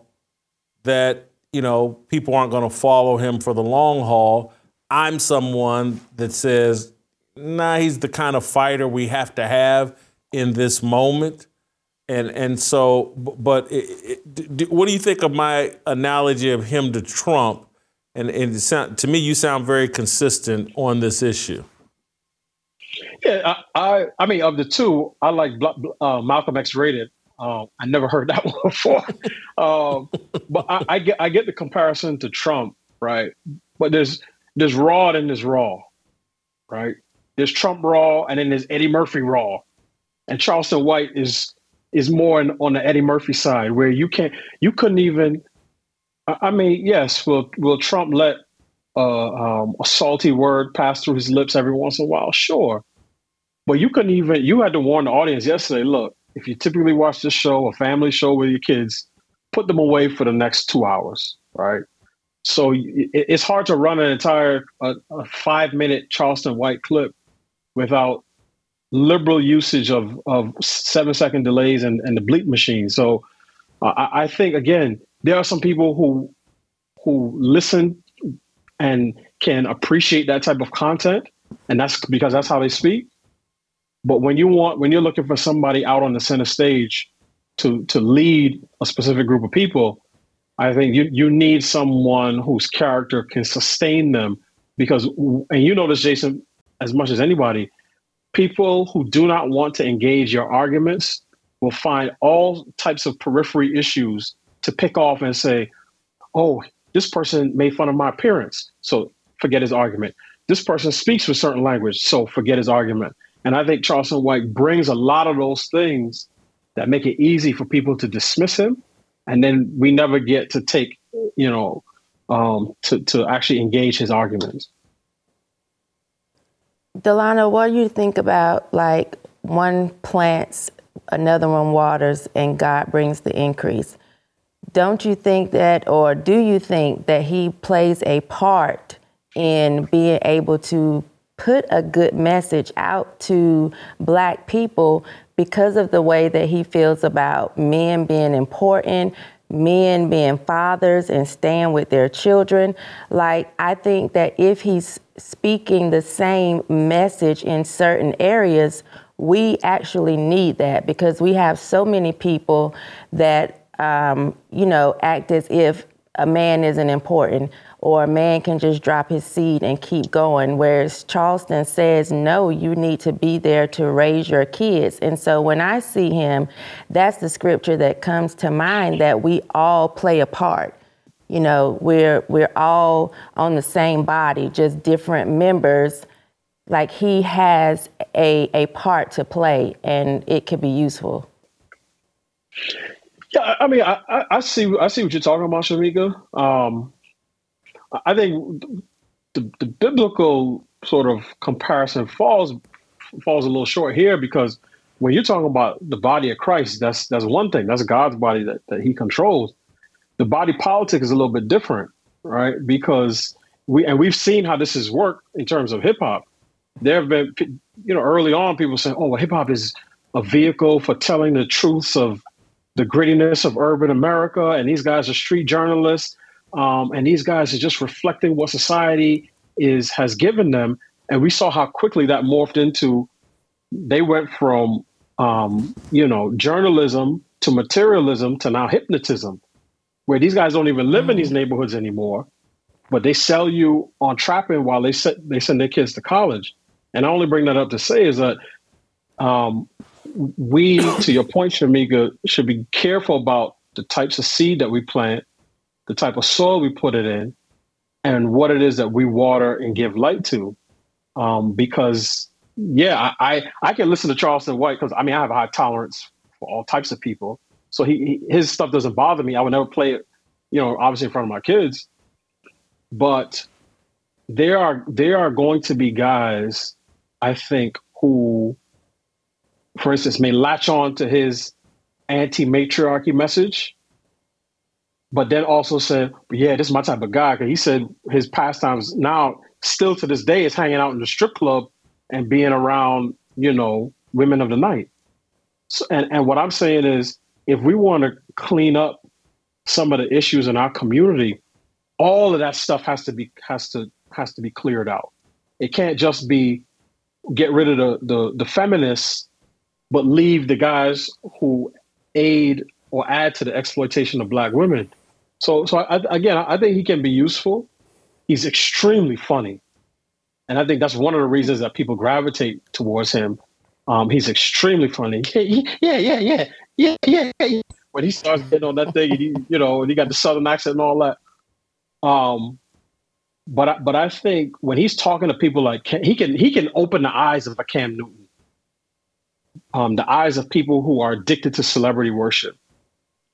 that you know people aren't going to follow him for the long haul. I'm someone that says nah, he's the kind of fighter we have to have in this moment. And and so, but it, it, what do you think of my analogy of him to Trump? And, and sound, to me, you sound very consistent on this issue. Yeah, I, I, I mean, of the two, I like uh, Malcolm X rated. Uh, I never heard that one before, um, but I, I, get I get the comparison to Trump, right? But there's there's raw and there's raw, right? There's Trump Raw, and then there's Eddie Murphy Raw, and Charleston White is is more in, on the Eddie Murphy side, where you can't, you couldn't even. I mean, yes, will will Trump let uh, um, a salty word pass through his lips every once in a while? Sure, but you couldn't even. You had to warn the audience yesterday. Look, if you typically watch this show, a family show with your kids, put them away for the next two hours, right? So it's hard to run an entire a, a five minute Charleston White clip without liberal usage of, of seven second delays and, and the bleep machine. So uh, I, I think again, there are some people who who listen and can appreciate that type of content, and that's because that's how they speak. But when you want when you're looking for somebody out on the center stage to to lead a specific group of people, I think you you need someone whose character can sustain them because and you know this, Jason, as much as anybody, people who do not want to engage your arguments will find all types of periphery issues to pick off and say, oh, this person made fun of my appearance, so forget his argument. This person speaks with certain language, so forget his argument. And I think Charleston White brings a lot of those things that make it easy for people to dismiss him. And then we never get to take, you know, um, to, to actually engage his arguments. Delano, what do you think about like one plants, another one waters, and God brings the increase? Don't you think that, or do you think that He plays a part in being able to put a good message out to Black people because of the way that He feels about men being important, men being fathers and staying with their children. Like, I think that if he's speaking the same message in certain areas, we actually need that because we have so many people that, um, you know, act as if a man isn't important or a man can just drop his seed and keep going. Whereas Charleston says, no, you need to be there to raise your kids. And so when I see him, that's the scripture that comes to mind that we all play a part. You know, we're we're all on the same body, just different members. Like he has a a part to play, and it could be useful. Yeah, I mean, I, I, see I see what you're talking about, Shemeka. Um, I think the, the biblical sort of comparison falls falls a little short here because when you're talking about the body of Christ, that's that's one thing. That's God's body that, that He controls. The body politic is a little bit different, right? Because we and we've seen how this has worked in terms of hip hop. There have been, you know, early on people saying, "Oh, well, hip hop is a vehicle for telling the truths of the grittiness of urban America," and these guys are street journalists um, and these guys are just reflecting what society is has given them. And we saw how quickly that morphed into they went from um, you know journalism to materialism to now hypnotism. where these guys don't even live in these neighborhoods anymore, but they sell you on trapping while they set, they send their kids to college. And I only bring that up to say is that um, we, to your point, Shemeka, should be careful about the types of seed that we plant, the type of soil we put it in, and what it is that we water and give light to. Um, because yeah, I, I, I can listen to Charleston White because I mean I have a high tolerance for all types of people. So he, he his stuff doesn't bother me. I would never play it, you know, obviously in front of my kids. But there are there are going to be guys, I think, who, for instance, may latch on to his anti-matriarchy message, but then also said, "Yeah, this is my type of guy." Because he said his pastimes now, still to this day, is hanging out in the strip club and being around, you know, women of the night. So, and and what I'm saying is, if we want to clean up some of the issues in our community, all of that stuff has to be has to has to be cleared out. It can't just be get rid of the the, the feminists, but leave the guys who aid or add to the exploitation of black women. So so I, again, I think he can be useful. He's extremely funny, and I think that's one of the reasons that people gravitate towards him. Um, he's extremely funny. Yeah, yeah, yeah, yeah, yeah, yeah. When he starts getting on that thing, and he, you know, and he got the southern accent and all that. Um, but I, but I think when he's talking to people like he can he can open the eyes of a Cam Newton, um, the eyes of people who are addicted to celebrity worship.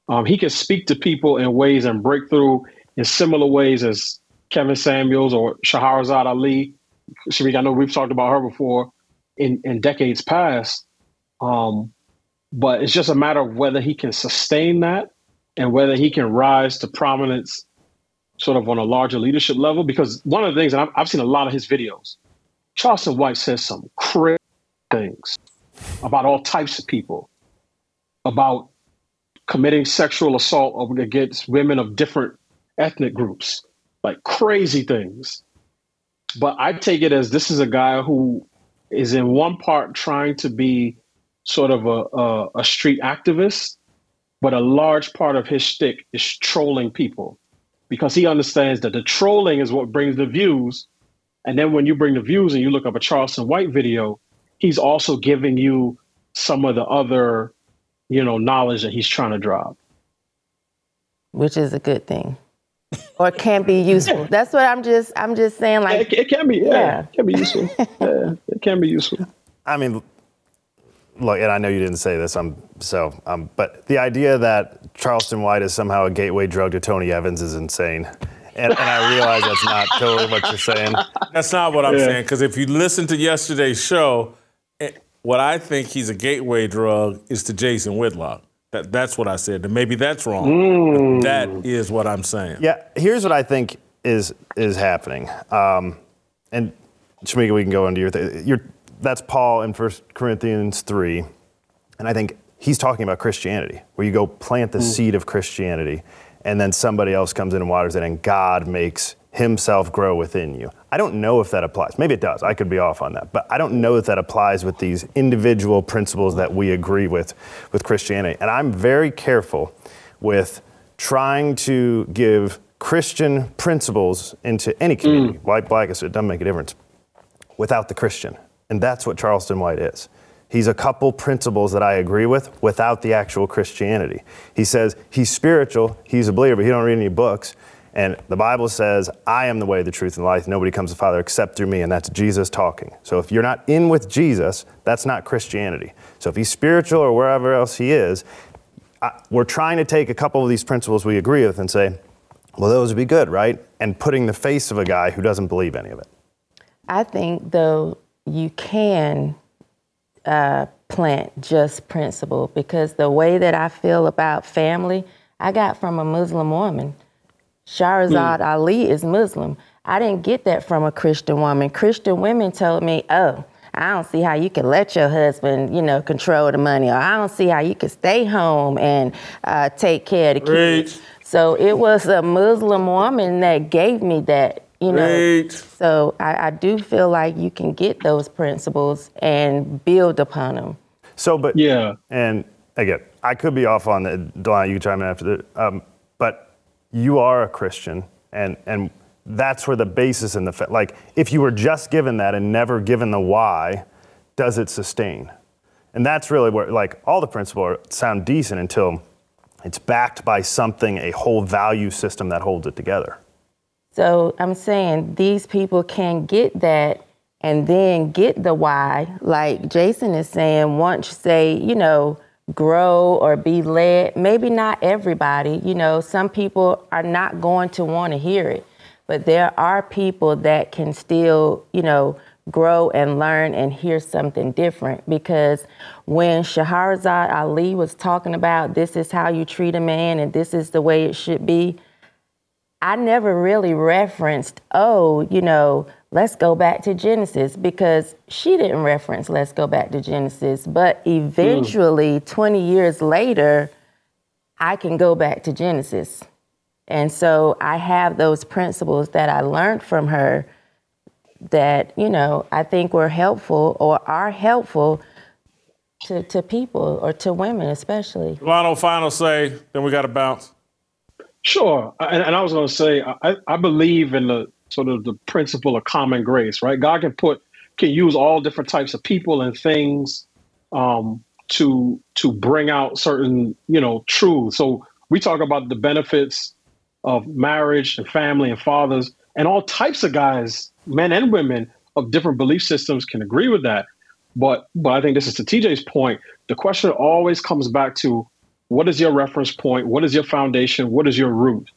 Um, he can speak to people in ways and break through in similar ways as Kevin Samuels or Shahrazad Ali. Sharif, I know we've talked about her before in, in decades past. Um, but it's just a matter of whether he can sustain that and whether he can rise to prominence sort of on a larger leadership level. Because one of the things, and I've, I've seen a lot of his videos, Charleston White says some crazy things about all types of people, about committing sexual assault against women of different ethnic groups, like crazy things. But I take it as this is a guy who is in one part trying to be sort of a, a, a street activist, but a large part of his shtick is trolling people because he understands that the trolling is what brings the views. And then when you bring the views and you look up a Charleston White video, he's also giving you some of the other, you know, knowledge that he's trying to drop. Which is a good thing. or can be useful. That's what I'm just I'm just saying like it, it can be yeah, yeah. It can be useful. yeah, it can be useful. I mean look, and I know you didn't say this, um, so, um, but the idea that Charleston White is somehow a gateway drug to Tony Evans is insane. And, and I realize that's not totally what you're saying. That's not what I'm yeah. saying, because if you listen to yesterday's show, it, what I think he's a gateway drug is to Jason Whitlock. That, that's what I said. And maybe that's wrong. Mm. that is what I'm saying. Yeah, here's what I think is is happening. Um, and Shemeka, we can go into your th- your that's Paul in 1 Corinthians 3. And I think he's talking about Christianity, where you go plant the mm. seed of Christianity, and then somebody else comes in and waters it, and God makes himself grow within you. I don't know if that applies. Maybe it does. I could be off on that. But I don't know if that applies with these individual principles that we agree with with Christianity. And I'm very careful with trying to give Christian principles into any community, mm. white, black, it doesn't make a difference, without the Christian. And that's what Charleston White is. He's a couple principles that I agree with without the actual Christianity. He says he's spiritual, he's a believer, but he don't read any books. And the Bible says, I am the way, the truth, and the life. Nobody comes to the Father except through me. And that's Jesus talking. So if you're not in with Jesus, that's not Christianity. So if he's spiritual or wherever else he is, I, we're trying to take a couple of these principles we agree with and say, well, those would be good, right? And putting the face of a guy who doesn't believe any of it. I think, though, you can uh, plant just principle because the way that I feel about family, I got from a Muslim woman. Shahrazad mm. Ali is Muslim. I didn't get that from a Christian woman. Christian women told me, oh, I don't see how you can let your husband, you know, control the money, or I don't see how you can stay home and uh, take care of the kids. So it was a Muslim woman that gave me that you know Great. so I, I, do feel like you can get those principles and build upon them so but yeah and again i could be off on the line you can chime in after the um, but you are a Christian, and and that's where the basis in the like if you were just given that and never given the why, does it sustain? And that's really where like all the principles sound decent until it's backed by something, a whole value system that holds it together. So I'm saying these people can get that and then get the why. Like Jason is saying, once say, you know, grow or be led, maybe not everybody, you know, some people are not going to want to hear it. But there are people that can still, you know, grow and learn and hear something different. Because when Shahrazad Ali was talking about this is how you treat a man and this is the way it should be, I never really referenced, oh, you know, let's go back to Genesis because she didn't reference let's go back to Genesis. But eventually, mm. 20 years later, I can go back to Genesis. And so I have those principles that I learned from her that, you know, I think were helpful or are helpful to, to people or to women especially. Delano, final say, then we got to bounce. Sure, and, and I was going to say I, I believe in the sort of the principle of common grace, right? God can put can use all different types of people and things um, to to bring out certain you know truths. So we talk about the benefits of marriage and family and fathers, and all types of guys, men and women of different belief systems can agree with that. But but I think this is to TJ's point. The question always comes back to what is your reference point? What is your foundation? What is your root?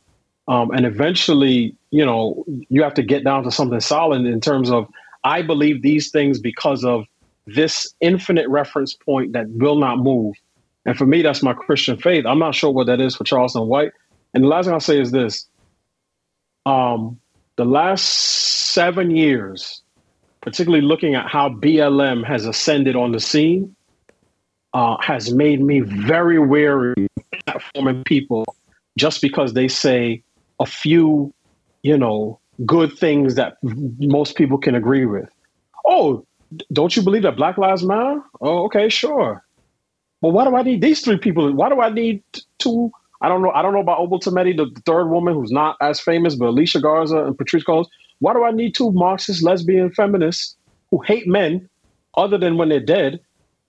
Um, and eventually, you know, you have to get down to something solid in terms of I believe these things because of this infinite reference point that will not move. And for me, that's my Christian faith. I'm not sure what that is for Charleston White. And the last thing I'll say is this: um, the last seven years, particularly looking at how BLM has ascended on the scene, uh, has made me very wary of platforming people just because they say a few, you know, good things that most people can agree with. Oh, don't you believe that Black Lives Matter? Oh, okay, sure. Well, why do I need these three people? Why do I need two? I don't know. I don't know about Opal Tometi, the third woman who's not as famous, but Alicia Garza and Patrisse Cullors. Why do I need two Marxist lesbian feminists who hate men, other than when they're dead,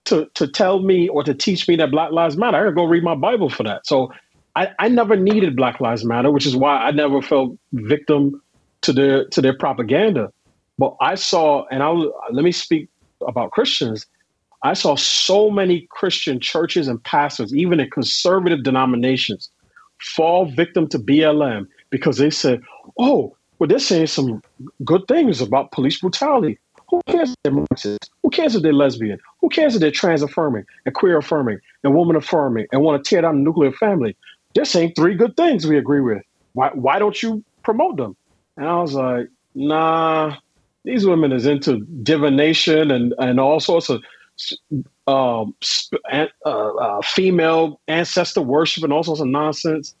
to to tell me or to teach me that Black Lives Matter. I gotta go read my Bible for that. So I, I never needed Black Lives Matter, which is why I never felt victim to their to their propaganda. But I saw, and I'll let me speak about Christians. I saw so many Christian churches and pastors, even in conservative denominations, fall victim to BLM because they said, "Oh, well, they're saying some good things about police brutality. Who cares if they're Marxist? Who cares if they're lesbian? Who cares if they're trans affirming and queer affirming and woman affirming and want to tear down the nuclear family? They're saying three good things we agree with. Why, why don't you promote them? And I was like, nah, these women is into divination and, and all sorts of um, uh, uh, female ancestor worship and all sorts of nonsense.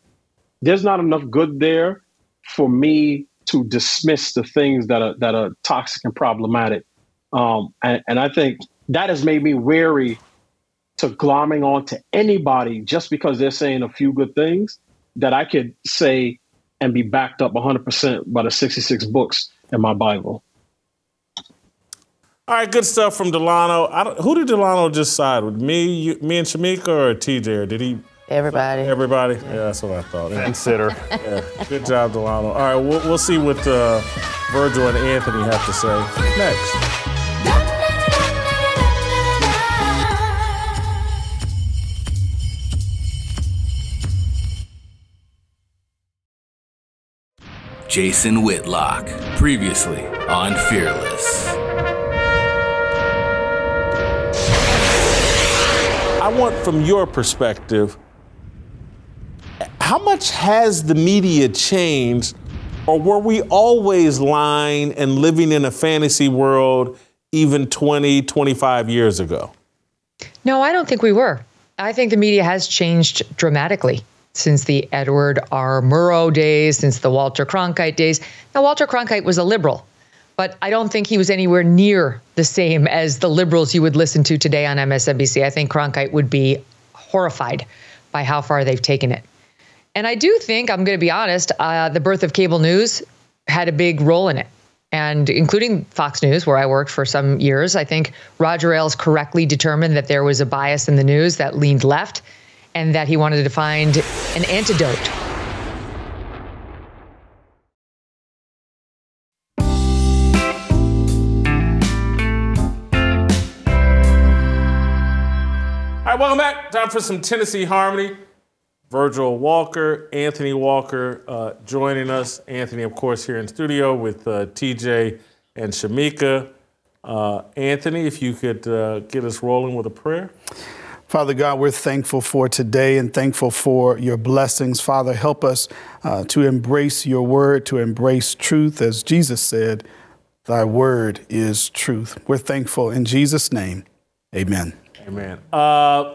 There's not enough good there for me to dismiss the things that are that are toxic and problematic. Um, and, and I think that has made me wary to glomming on to anybody just because they're saying a few good things that I could say and be backed up 100% by the 66 books in my Bible. All right, good stuff from Delano. I don't, who did Delano just side with? Me, you, me and Shemeka, or TJ? Or did he? Everybody. Everybody? Yeah, that's what I thought. Yeah. Consider. Yeah. Good job, Delano. All right, we'll, we'll see what uh, Virgil and Anthony have to say next. Jason Whitlock, previously on Fearless. I want from your perspective, how much has the media changed, or were we always lying and living in a fantasy world even 20, 25 years ago? No, I don't think we were. I think the media has changed dramatically since the Edward R. Murrow days, since the Walter Cronkite days. Now, Walter Cronkite was a liberal, but I don't think he was anywhere near the same as the liberals you would listen to today on MSNBC. I think Cronkite would be horrified by how far they've taken it. And I do think, I'm going to be honest, uh, the birth of cable news had a big role in it. And including Fox News, where I worked for some years, I think Roger Ailes correctly determined that there was a bias in the news that leaned left and that he wanted to find an antidote All right, welcome back. Time for some Tennessee Harmony. Virgil Walker, Anthony Walker uh, joining us. Anthony, of course, here in studio with uh, TJ and Shemeka. Uh, Anthony, if you could uh, get us rolling with a prayer. Father God, we're thankful for today and thankful for your blessings. Father, help us uh, to embrace your word, to embrace truth. As Jesus said, Thy word is truth. We're thankful in Jesus' name. Amen. Amen. Uh,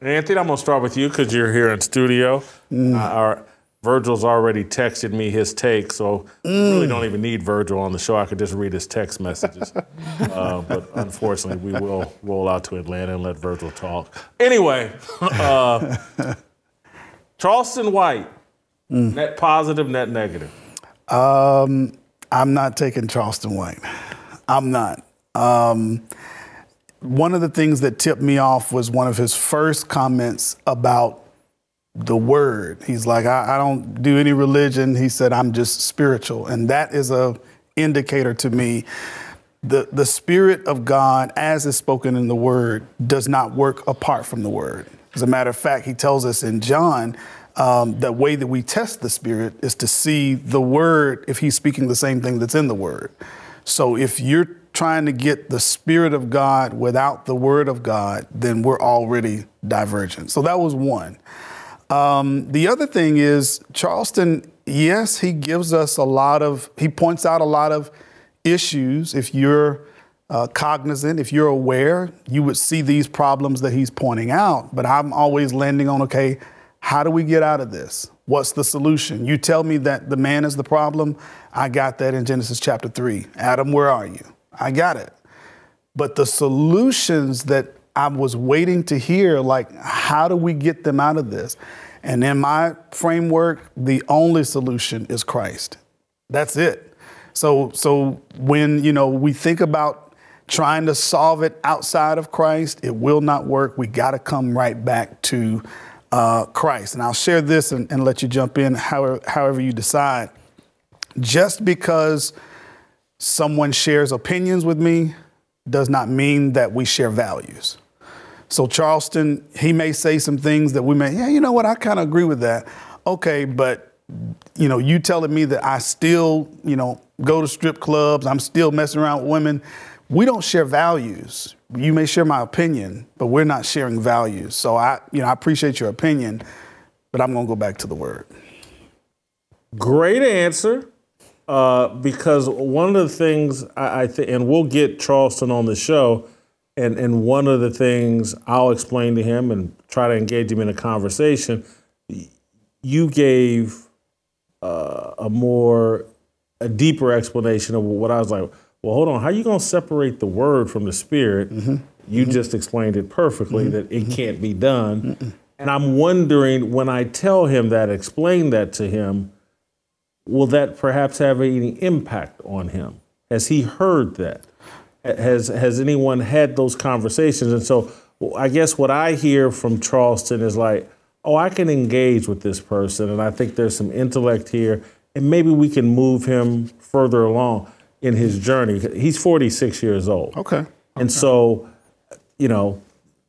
Anthony, I'm gonna start with you because you're here in studio. Uh, our Virgil's already texted me his take, so I really don't even need Virgil on the show. I could just read his text messages. uh, but unfortunately, we will roll out to Atlanta and let Virgil talk. Anyway, uh, Charleston White, net positive, net negative. Um, I'm not taking Charleston White. I'm not. Um, one of the things that tipped me off was one of his first comments about the word. He's like, I, I don't do any religion. He said, I'm just spiritual. And that is a indicator to me. The, the spirit of God, as is spoken in the word, does not work apart from the word. As a matter of fact, he tells us in John um, the way that we test the spirit is to see the word if he's speaking the same thing that's in the word. So if you're trying to get the Spirit of God without the Word of God, then we're already divergent. So that was one. Um, the other thing is, Charleston, yes, he gives us a lot of, he points out a lot of issues. If you're uh, cognizant, if you're aware, you would see these problems that he's pointing out. But I'm always landing on, okay, how do we get out of this? What's the solution? You tell me that the man is the problem. I got that in Genesis chapter 3. Adam, where are you? I got it. But the solutions that I was waiting to hear, like, how do we get them out of this? And in my framework, the only solution is Christ. That's it. So, so when you know we think about trying to solve it outside of Christ, it will not work. We got to come right back to uh, Christ. And I'll share this and, and let you jump in however, however you decide. Just because someone shares opinions with me does not mean that we share values. So Charleston, he may say some things that we may, yeah, you know what, I kind of agree with that. Okay, but you know, you telling me that I still, you know, go to strip clubs, I'm still messing around with women. We don't share values. You may share my opinion, but we're not sharing values. So I, you know, I appreciate your opinion, but I'm gonna go back to the word. Great answer. Uh, because one of the things I, I think, and we'll get Charleston on the show, and, and one of the things I'll explain to him and try to engage him in a conversation, you gave uh, a more, a deeper explanation of what I was like, well, hold on, how are you going to separate the word from the spirit? Mm-hmm. You just explained it perfectly that it can't be done. And I'm wondering when I tell him that, explain that to him, will that perhaps have any impact on him? Has he heard that? Has has anyone had those conversations? And so I guess what I hear from Charleston is like, oh, I can engage with this person, and I think there's some intellect here, and maybe we can move him further along in his journey. He's 46 years old. Okay. And so, you know,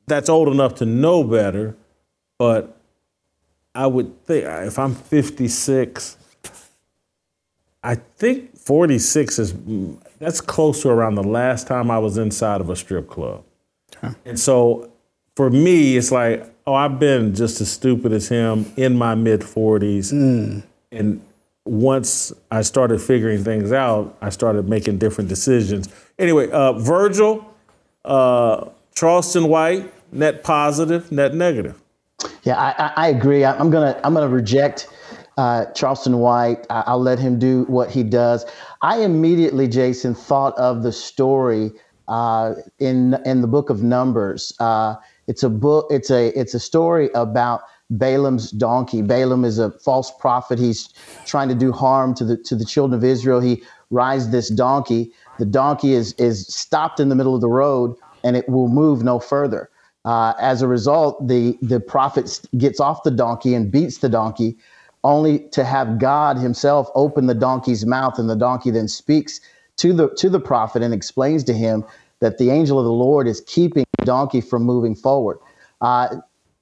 that's old enough to know better, but I would think if I'm 56, I think 46 is that's close to around the last time I was inside of a strip club. And so for me, it's like, oh, I've been just as stupid as him in my mid 40s. And once I started figuring things out, I started making different decisions. Anyway, uh, Virgil, uh, Charleston White, net positive, net negative. Yeah, I, I, I agree. I'm gonna I'm gonna reject uh, Charleston White. I, I'll let him do what he does. I immediately, Jason, thought of the story uh, in in the book of Numbers. Uh, it's a book. It's a it's a story about Balaam's donkey. Balaam is a false prophet. He's trying to do harm to the to the children of Israel. He rides this donkey. The donkey is is stopped in the middle of the road and it will move no further. Uh, as a result, the the prophet gets off the donkey and beats the donkey, only to have God Himself open the donkey's mouth, and the donkey then speaks to the to the prophet and explains to him that the angel of the Lord is keeping the donkey from moving forward. Uh,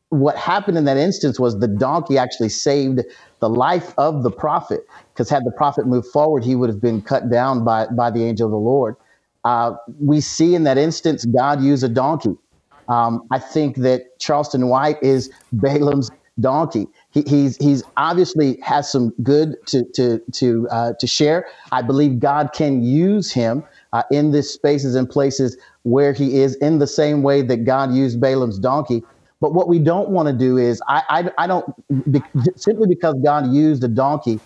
what happened in that instance was the donkey actually saved the life of the prophet because had the prophet moved forward he would have been cut down by, by the angel of the lord uh, we see in that instance god use a donkey um, i think that charleston white is balaam's donkey. He, he's he's obviously has some good to to to uh, to share. I believe god can use him uh, in this spaces and places where he is in the same way that god used balaam's donkey. But what we don't want to do is, I, I, I don't, be, simply because God used a donkey,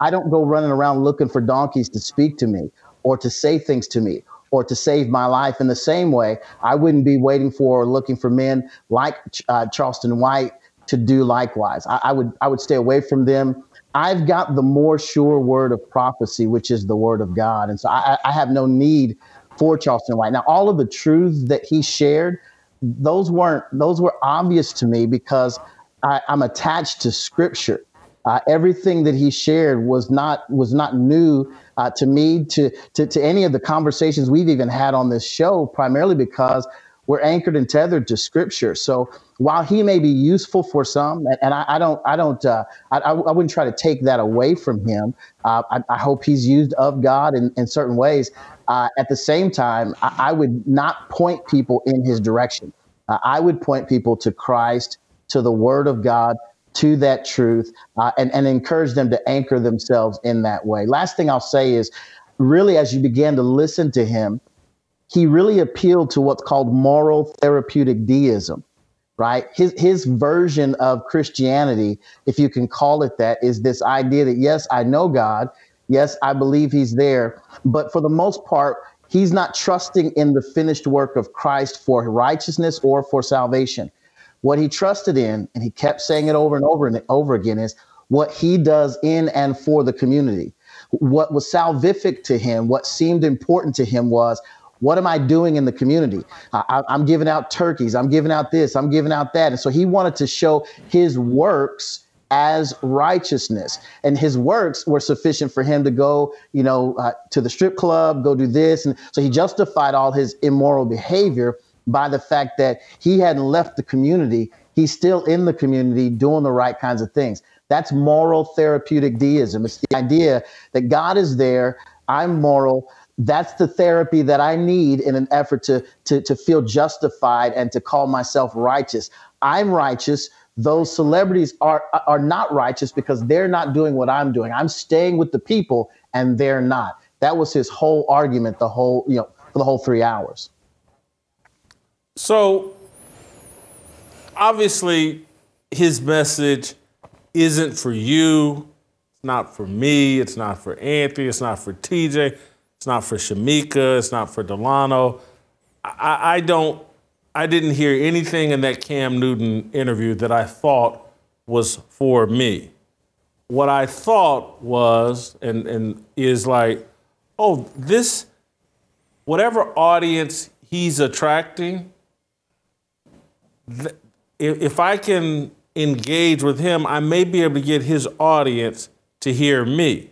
I don't go running around looking for donkeys to speak to me or to say things to me or to save my life. In the same way, I wouldn't be waiting for or looking for men like uh, Charleston White to do likewise. I, I would I would stay away from them. I've got the more sure word of prophecy, which is the word of God, and so I, I have no need for Charleston White. Now, all of the truths that he shared those weren't those were obvious to me because I, am attached to Scripture. Uh, everything that he shared was not was not new uh, to me to, to to any of the conversations we've even had on this show. Primarily because we're anchored and tethered to Scripture. So while he may be useful for some, and, and I, I, don't I don't uh, I, I wouldn't try to take that away from him. Uh, I, I, hope he's used of God in, in certain ways. Uh, at the same time, I, I, would not point people in his direction. Uh, I would point people to Christ, to the Word of God, to that truth, uh, and, and encourage them to anchor themselves in that way. Last thing I'll say is really, as you began to listen to him, he really appealed to what's called moral therapeutic deism right? His his version of Christianity, if you can call it that, is this idea that yes, I know God, Yes, I believe he's there. But for the most part, he's not trusting in the finished work of Christ for righteousness or for salvation. What he trusted in, and he kept saying it over and over and over again, is what he does in and for the community. What was salvific to him, what seemed important to him was what am I doing in the community? I, am giving out turkeys. I'm giving out this. I'm giving out that. And so he wanted to show his works as righteousness and his works were sufficient for him to go you know uh, to the strip club go do this and so he justified all his immoral behavior by the fact that he hadn't left the community he's still in the community doing the right kinds of things that's moral therapeutic deism it's the idea that god is there i'm moral that's the therapy that I need in an effort to, to, to feel justified and to call myself righteous. I'm righteous those celebrities are are not righteous because they're not doing what I'm doing. I'm staying with the people and they're not. That was his whole argument the whole, you know, for the whole 3 hours. So obviously his message isn't for you, it's not for me, it's not for Anthony, it's not for TJ, it's not for Shemeka, it's not for Delano. I, I don't I didn't hear anything in that Cam Newton interview that I thought was for me. What I thought was, and, and is like, oh, this, whatever audience he's attracting, if I can engage with him, I may be able to get his audience to hear me.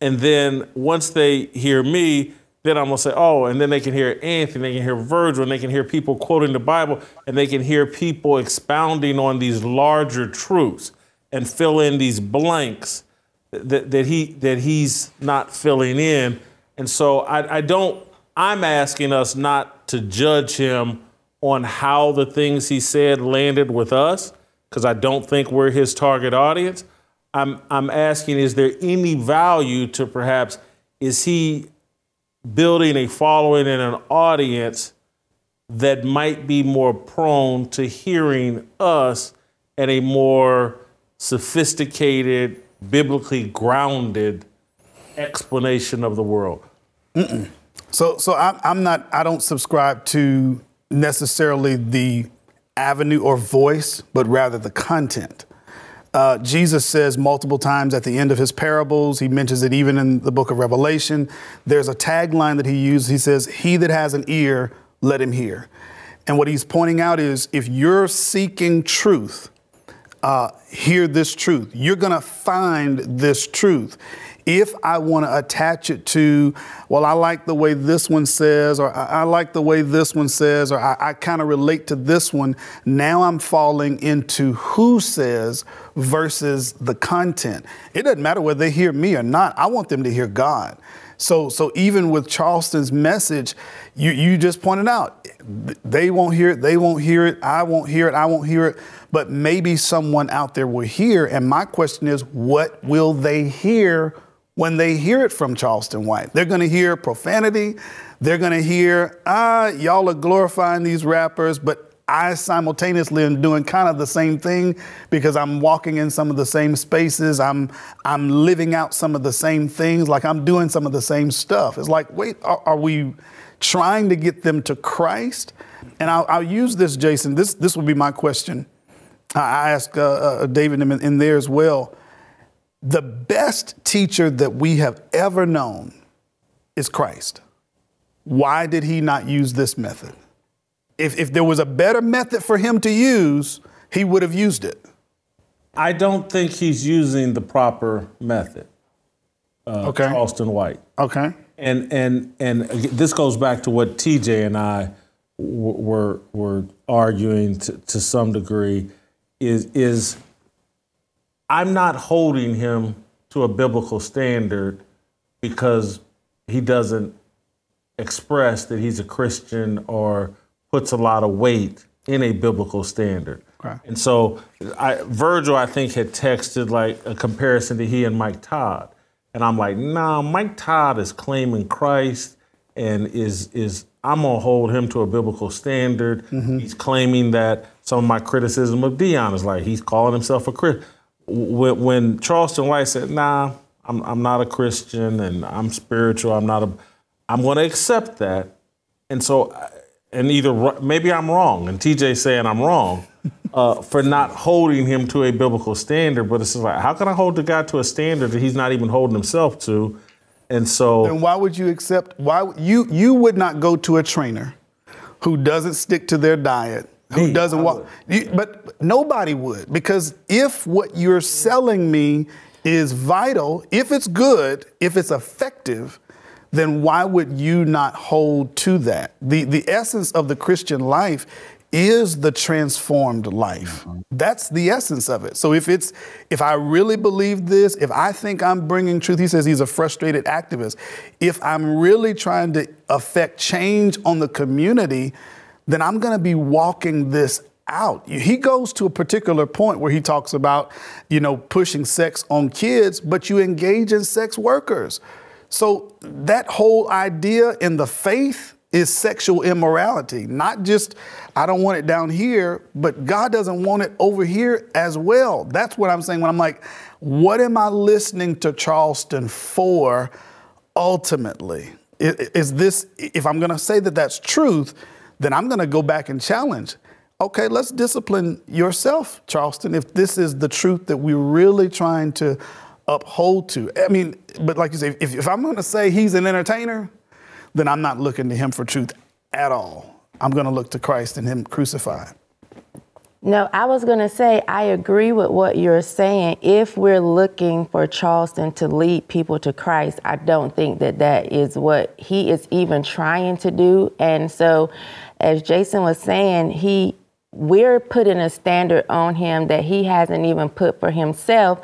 And then once they hear me, then I'm gonna say, oh, and then they can hear Anthony, they can hear Virgil, and they can hear people quoting the Bible, and they can hear people expounding on these larger truths and fill in these blanks that, that he that he's not filling in. And so I, I don't. I'm asking us not to judge him on how the things he said landed with us, because I don't think we're his target audience. I'm I'm asking, is there any value to perhaps is he building a following and an audience that might be more prone to hearing us at a more sophisticated, biblically grounded explanation of the world. Mm-mm. So, so I'm, I'm not. I don't subscribe to necessarily the avenue or voice, but rather the content. Uh, Jesus says multiple times at the end of his parables, he mentions it even in the book of Revelation. There's a tagline that he uses. He says, He that has an ear, let him hear. And what he's pointing out is if you're seeking truth, uh, hear this truth. You're going to find this truth. If I want to attach it to, well, I like the way this one says, or I, I like the way this one says, or I, I kind of relate to this one, now I'm falling into who says versus the content. It doesn't matter whether they hear me or not. I want them to hear God. So, so even with Charleston's message, you, you just pointed out, they won't hear it, they won't hear it, I won't hear it, I won't hear it, but maybe someone out there will hear. And my question is, what will they hear when they hear it from Charleston White? They're going to hear profanity. They're going to hear, ah, y'all are glorifying these rappers, but I simultaneously am doing kind of the same thing because I'm walking in some of the same spaces. I'm I'm living out some of the same things. Like I'm doing some of the same stuff. It's like, wait, are, are we trying to get them to Christ? And I'll, I'll, use this, Jason. This this would be my question. I asked uh, uh, David in, in there as well. The best teacher that we have ever known is Christ. Why did he not use this method? if, if there was a better method for him to use, he would have used it. I don't think he's using the proper method. Uh, okay. Charleston White. Okay. And and and this goes back to what TJ and I w- were were arguing to, to some degree. Is is I'm not holding him to a biblical standard because he doesn't express that he's a Christian or puts a lot of weight in a biblical standard. Okay. And so I, Virgil, I think, had texted like a comparison to he and Mike Todd. And I'm like, nah, Mike Todd is claiming Christ and is is I'm gonna hold him to a biblical standard. Mm-hmm. He's claiming that some of my criticism of Deion is like he's calling himself a Christian. When, when Charleston White said, nah, I'm, I'm not a Christian and I'm spiritual, I'm not a, I'm gonna accept that. And so and either maybe I'm wrong, and TJ saying I'm wrong uh, for not holding him to a biblical standard. But it's like, how can I hold the guy to a standard that he's not even holding himself to? And so, and why would you accept? Why you you would not go to a trainer who doesn't stick to their diet, who doesn't walk? You, but nobody would because if what you're selling me is vital, if it's good, if it's effective, then why would you not hold to that? The, the essence of the Christian life is the transformed life. Mm-hmm. That's the essence of it. So if it's if I really believe this, if I think I'm bringing truth, he says he's a frustrated activist. If I'm really trying to affect change on the community, then I'm going to be walking this out. He goes to a particular point where he talks about, you know, pushing sex on kids, but you engage in sex workers. So that whole idea in the faith is sexual immorality, not just I don't want it down here, but God doesn't want it over here as well. That's what I'm saying when I'm like, what am I listening to Charleston for ultimately? Is this, if I'm going to say that that's truth, then I'm going to go back and challenge. Okay, let's discipline yourself, Charleston, if this is the truth that we're really trying to uphold to. I mean, but like you say, if, if I'm going to say he's an entertainer, then I'm not looking to him for truth at all. I'm going to look to Christ and him crucified. No, I was going to say, I agree with what you're saying. If we're looking for Charleston to lead people to Christ, I don't think that that is what he is even trying to do. And so, as Jason was saying, he we're putting a standard on him that he hasn't even put for himself.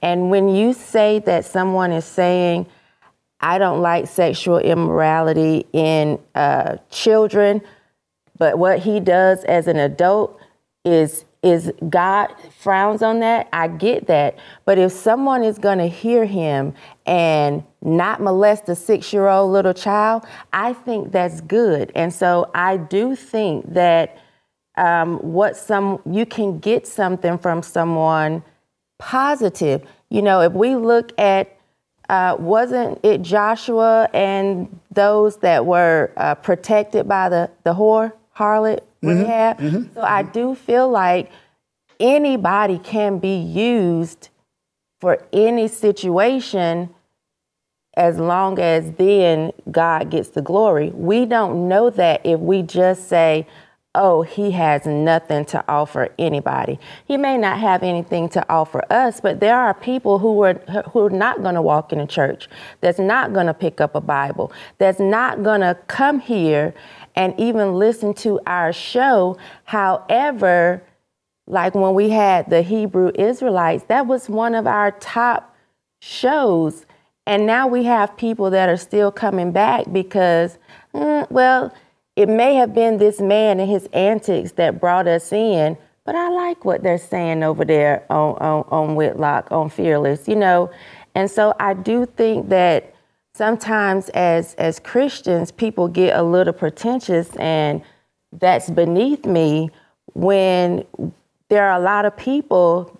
And when you say that someone is saying, I don't like sexual immorality in uh, children, but what he does as an adult is is God frowns on that. I get that. But if someone is going to hear him and not molest a six year old little child, I think that's good. And so I do think that um, what some you can get something from someone positive. You know, if we look at uh, wasn't it Joshua and those that were uh, protected by the the whore harlot would have. So I do feel like anybody can be used for any situation as long as then God gets the glory. We don't know that if we just say, oh, he has nothing to offer anybody. He may not have anything to offer us, but there are people who are who are not going to walk in a church, that's not going to pick up a Bible, that's not going to come here and even listen to our show. However, like when we had the Hebrew Israelites, that was one of our top shows. And now we have people that are still coming back because, mm, well, it may have been this man and his antics that brought us in, but I like what they're saying over there on, on, on Whitlock, on Fearless, you know. And so I do think that sometimes as as Christians, people get a little pretentious and that's beneath me when there are a lot of people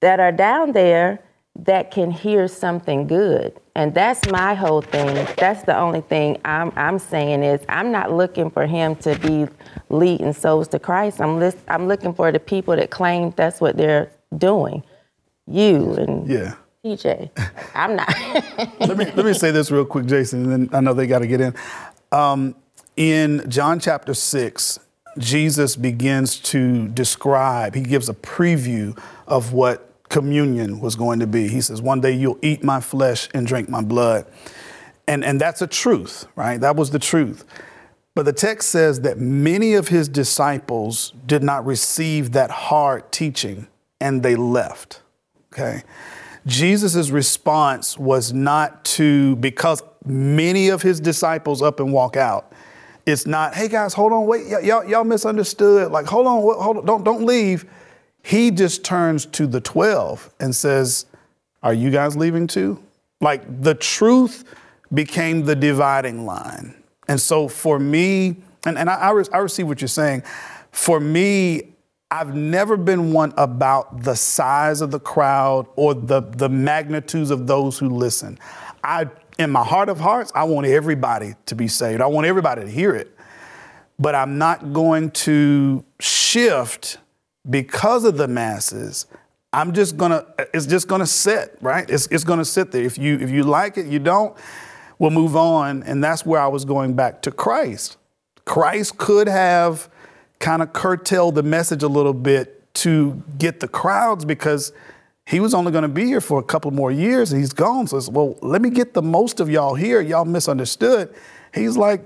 that are down there that can hear something good. And that's my whole thing. That's the only thing I'm, I'm saying is I'm not looking for him to be leading souls to Christ. I'm, list, I'm looking for the people that claim that's what they're doing. You and Yeah. TJ. I'm not. let me let me say this real quick, Jason, and then I know they got to get in. Um, in John chapter six, Jesus begins to describe. He gives a preview of what communion was going to be. He says, "One day you'll eat my flesh and drink my blood," and and that's a truth, right? That was the truth. But the text says that many of his disciples did not receive that hard teaching, and they left. Okay. Jesus' response was not to, because many of his disciples up and walk out, it's not, hey guys, hold on, wait, y- y'all, y'all misunderstood. Like, hold on, wh- hold on, don't, don't leave. He just turns to the 12 and says, Are you guys leaving too? Like, the truth became the dividing line. And so for me, and, and I, I, re- I receive what you're saying. For me, I've never been one about the size of the crowd or the, the magnitudes of those who listen. I, in my heart of hearts, I want everybody to be saved. I want everybody to hear it. But I'm not going to shift because of the masses. I'm just gonna, it's just gonna sit, right? It's, it's gonna sit there. If you if you like it, you don't, we'll move on. And that's where I was going back to Christ. Christ could have kind of curtailed the message a little bit to get the crowds because he was only going to be here for a couple more years and he's gone. So, it's, well, let me get the most of y'all here. Y'all misunderstood. He's like,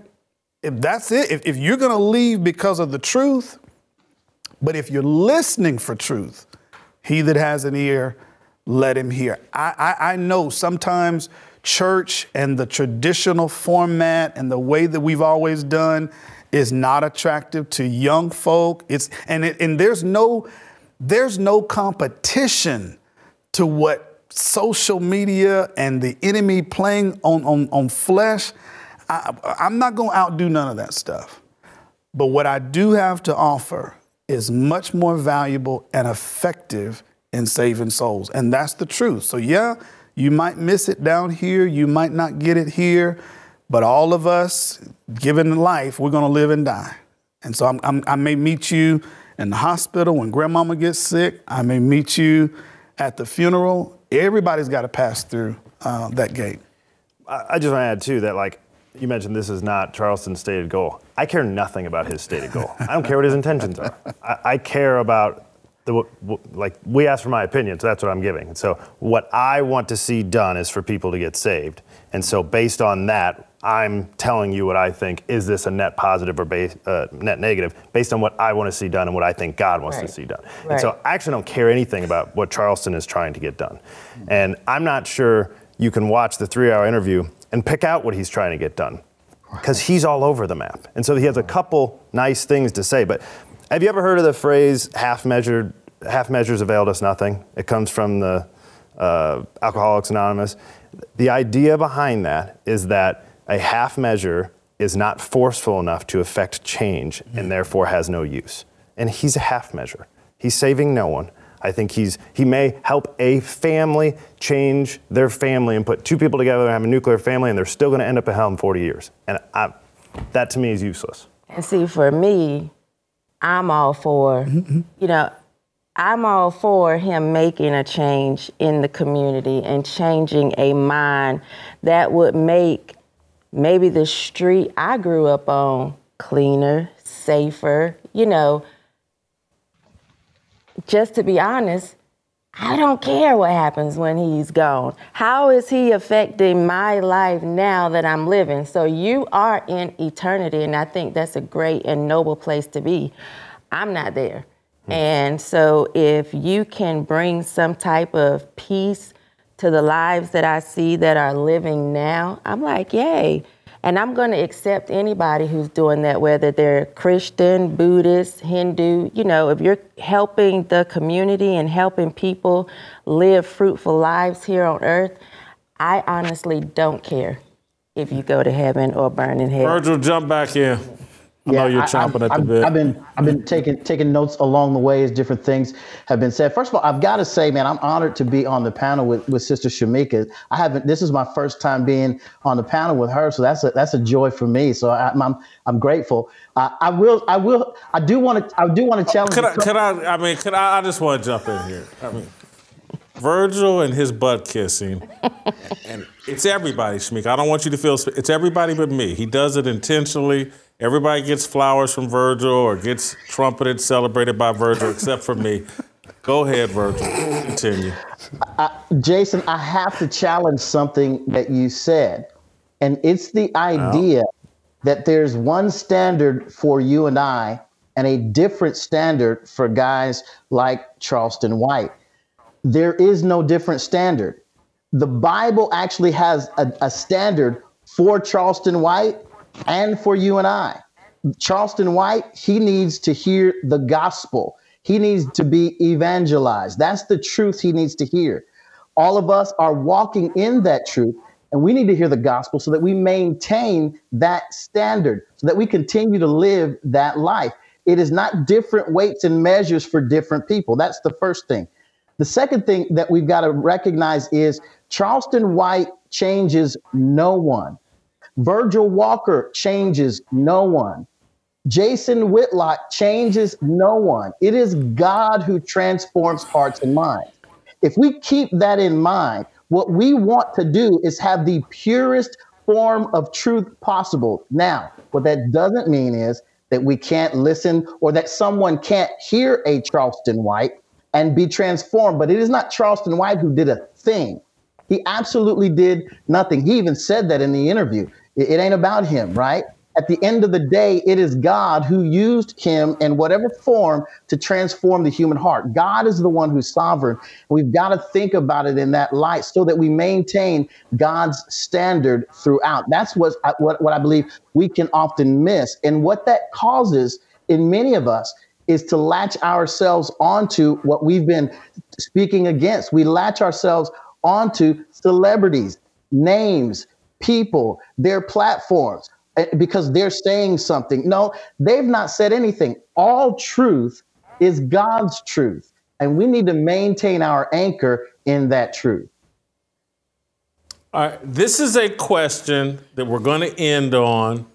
if that's it, if, if you're going to leave because of the truth, but if you're listening for truth, he that has an ear, let him hear. I, I, I know sometimes church and the traditional format and the way that we've always done is not attractive to young folk. It's and it, and there's no there's no competition to what social media and the enemy playing on on, on flesh. I, I'm not going to outdo none of that stuff. But what I do have to offer is much more valuable and effective in saving souls. And that's the truth. So, yeah, you might miss it down here, you might not get it here, but all of us, given life, we're going to live and die. And so I'm, I'm, i may meet you in the hospital when grandmama gets sick, I may meet you at the funeral. Everybody's got to pass through uh, that gate. I I just want to add too that like you mentioned this is not Charleston's stated goal. I care nothing about his stated goal. I don't care what his intentions are. I, I care about the like we asked for my opinion, so that's what I'm giving. And so what I want to see done is for people to get saved. And so based on that, I'm telling you what I think. Is this a net positive or base, uh, net negative based on what I want to see done and what I think God wants Right. to see done? And so I actually don't care anything about what Charleston is trying to get done. And I'm not sure you can watch the three hour interview and pick out what he's trying to get done because he's all over the map. And so he has a couple nice things to say. But have you ever heard of the phrase half measured, half measures availed us nothing? It comes from the uh, Alcoholics Anonymous. The idea behind that is that a half measure is not forceful enough to affect change and therefore has no use. And he's a half measure. He's saving no one. I think he's he may help a family change their family and put two people together and have a nuclear family, and they're still going to end up in hell in 40 years. And I, that to me is useless. And see, for me, I'm all for, you know, I'm all for him making a change in the community and changing a mind that would make maybe the street I grew up on cleaner, safer, you know. Just to be honest, I don't care what happens when he's gone. How is he affecting my life now that I'm living? So you are in eternity, and I think that's a great and noble place to be. I'm not there. Hmm. And so if you can bring some type of peace to the lives that I see that are living now, I'm like, yay. And I'm going to accept anybody who's doing that, whether they're Christian, Buddhist, Hindu. You know, if you're helping the community and helping people live fruitful lives here on earth, I honestly don't care if you go to heaven or burn in hell. Virgil, jump back in. I know you're chomping at the I've, bit. I've been I've been taking taking notes along the way as different things have been said. First of all, I've got to say, man, I'm honored to be on the panel with, with Sister Shemeka. I haven't. This is my first time being on the panel with her, so that's a that's a joy for me. So I, I'm I'm grateful. Uh, I will I will I do want to I do want to challenge. Could I, the- could I, I mean, could I, I just want to jump in here. I mean, Virgil and his butt kissing, and it's everybody, Shamik. I don't want you to feel, it's everybody but me. He does it intentionally. Everybody gets flowers from Virgil or gets trumpeted, celebrated by Virgil, except for me. Go ahead, Virgil. Continue. Jason, I have to challenge something that you said, and it's the idea that there's one standard for you and I, and a different standard for guys like Charleston White. There is no different standard. The Bible actually has a, a standard for Charleston White and for you and I. Charleston White, he needs to hear the gospel. He needs to be evangelized. That's the truth he needs to hear. All of us are walking in that truth, and we need to hear the gospel so that we maintain that standard, so that we continue to live that life. It is not different weights and measures for different people. That's the first thing. The second thing that we've got to recognize is Charleston White changes no one. Virgil Walker changes no one. Jason Whitlock changes no one. It is God who transforms hearts and minds. If we keep that in mind, what we want to do is have the purest form of truth possible. Now, what that doesn't mean is that we can't listen or that someone can't hear a Charleston White and be transformed. But it is not Charleston White who did a thing. He absolutely did nothing. He even said that in the interview. It, ain't about him, right? At the end of the day, it is God who used him in whatever form to transform the human heart. God is the one who's sovereign. We've got to think about it in that light so that we maintain God's standard throughout. That's what what, what I believe we can often miss. And what that causes in many of us is to latch ourselves onto what we've been speaking against. We latch ourselves onto celebrities, names, people, their platforms, eh, because they're saying something. No, they've not said anything. All truth is God's truth, and we need to maintain our anchor in that truth. All right, this is a question that we're going to end on,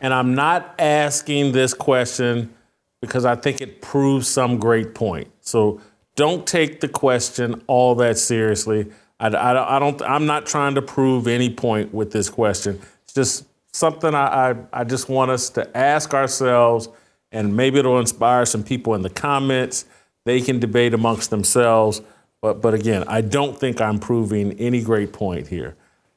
and I'm not asking this question because I think it proves some great point. So don't take the question all that seriously. I, I, I don't. I'm not trying to prove any point with this question. It's just something I, I, I just want us to ask ourselves, and maybe it'll inspire some people in the comments. They can debate amongst themselves. But, but again, I don't think I'm proving any great point here.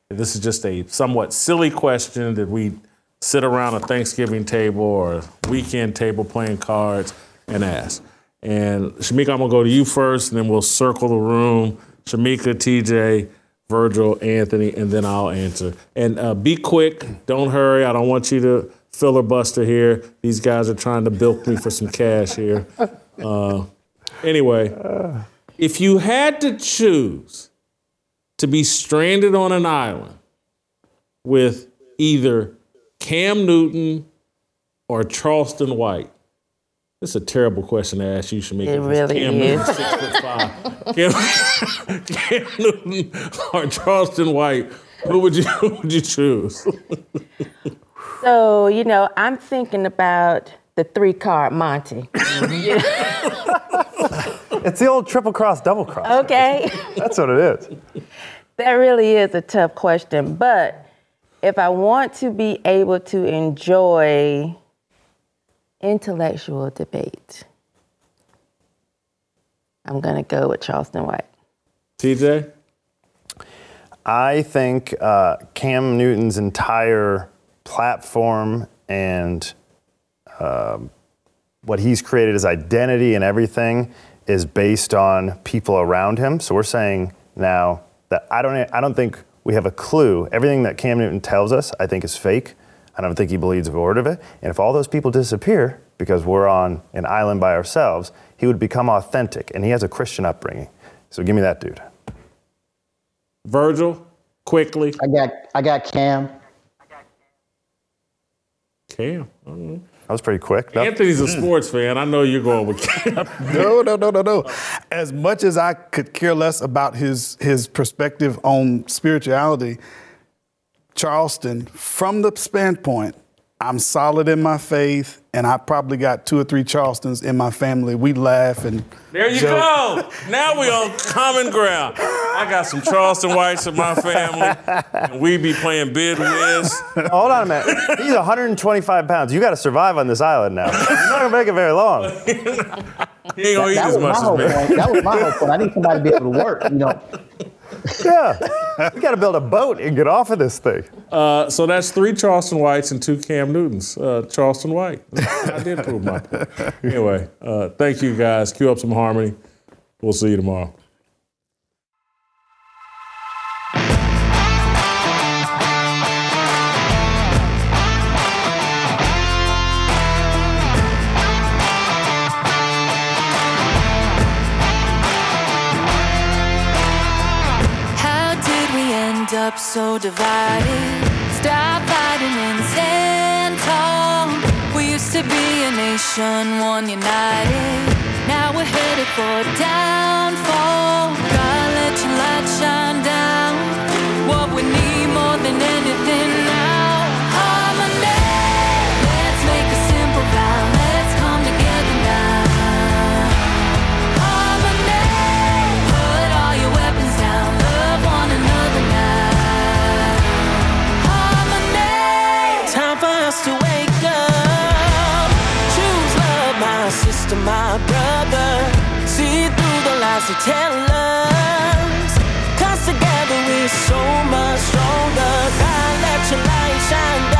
This is just a somewhat silly question that we sit around a Thanksgiving table or weekend table playing cards and ask. And Shemeka, I'm gonna go to you first, and then we'll circle the room. Shemeka, TJ, Virgil, Anthony, and then I'll answer. And uh, be quick, don't hurry. I don't want you to filibuster here. These guys are trying to bilk me for some cash here. Uh, anyway, if you had to choose to be stranded on an island with either Cam Newton or Charleston White, this is a terrible question to ask you, Shemeka. It really Cam is. Newton, six foot five. Cam, Cam Newton or Charleston White, who would you who would you choose? So, you know, I'm thinking about the three card Monte. It's the old triple cross, double cross. Okay. That's what it is. That really is a tough question. But if I want to be able to enjoy intellectual debate, I'm going to go with Charleston White. TJ? I think uh, Cam Newton's entire platform and um, what he's created as identity and everything is based on people around him. So we're saying now that I don't, I don't think we have a clue. Everything that Cam Newton tells us, I think is fake. I don't think he believes a word of it. And if all those people disappear because we're on an island by ourselves, he would become authentic. And he has a Christian upbringing. So give me that dude. Virgil, quickly. I got I got Cam. Cam. I don't know. That was pretty quick. No? Anthony's a hmm. sports fan. I know you're going with Cam. no, no, no, no, no. As much as I could care less about his his perspective on spirituality, Charleston, from the standpoint, I'm solid in my faith, and I probably got two or three Charlestons in my family. We laugh and There you joke. go. Now we on common ground. I got some Charleston Whites in my family, and we be playing bid whiz. Hold on a minute. He's 125 pounds. You got to survive on this island now. You're not gonna make it very long. He ain't gonna eat that as much as me. That was my whole point. I need somebody to be able to work. You know, Yeah, you got to build a boat and get off of this thing. Uh, so that's three Charleston Whites and two Cam Newtons. Uh, Charleston White. I did prove my point. Anyway, uh, thank you guys. Cue up some harmony. We'll see you tomorrow. Up so divided? Stop fighting and stand tall. We used to be a nation, one united. Now we're headed for downfall. God, let your light shine down. What we need more than anything to my brother. See through the lies they tell us. Cause together we're so much stronger. God, let your light shine.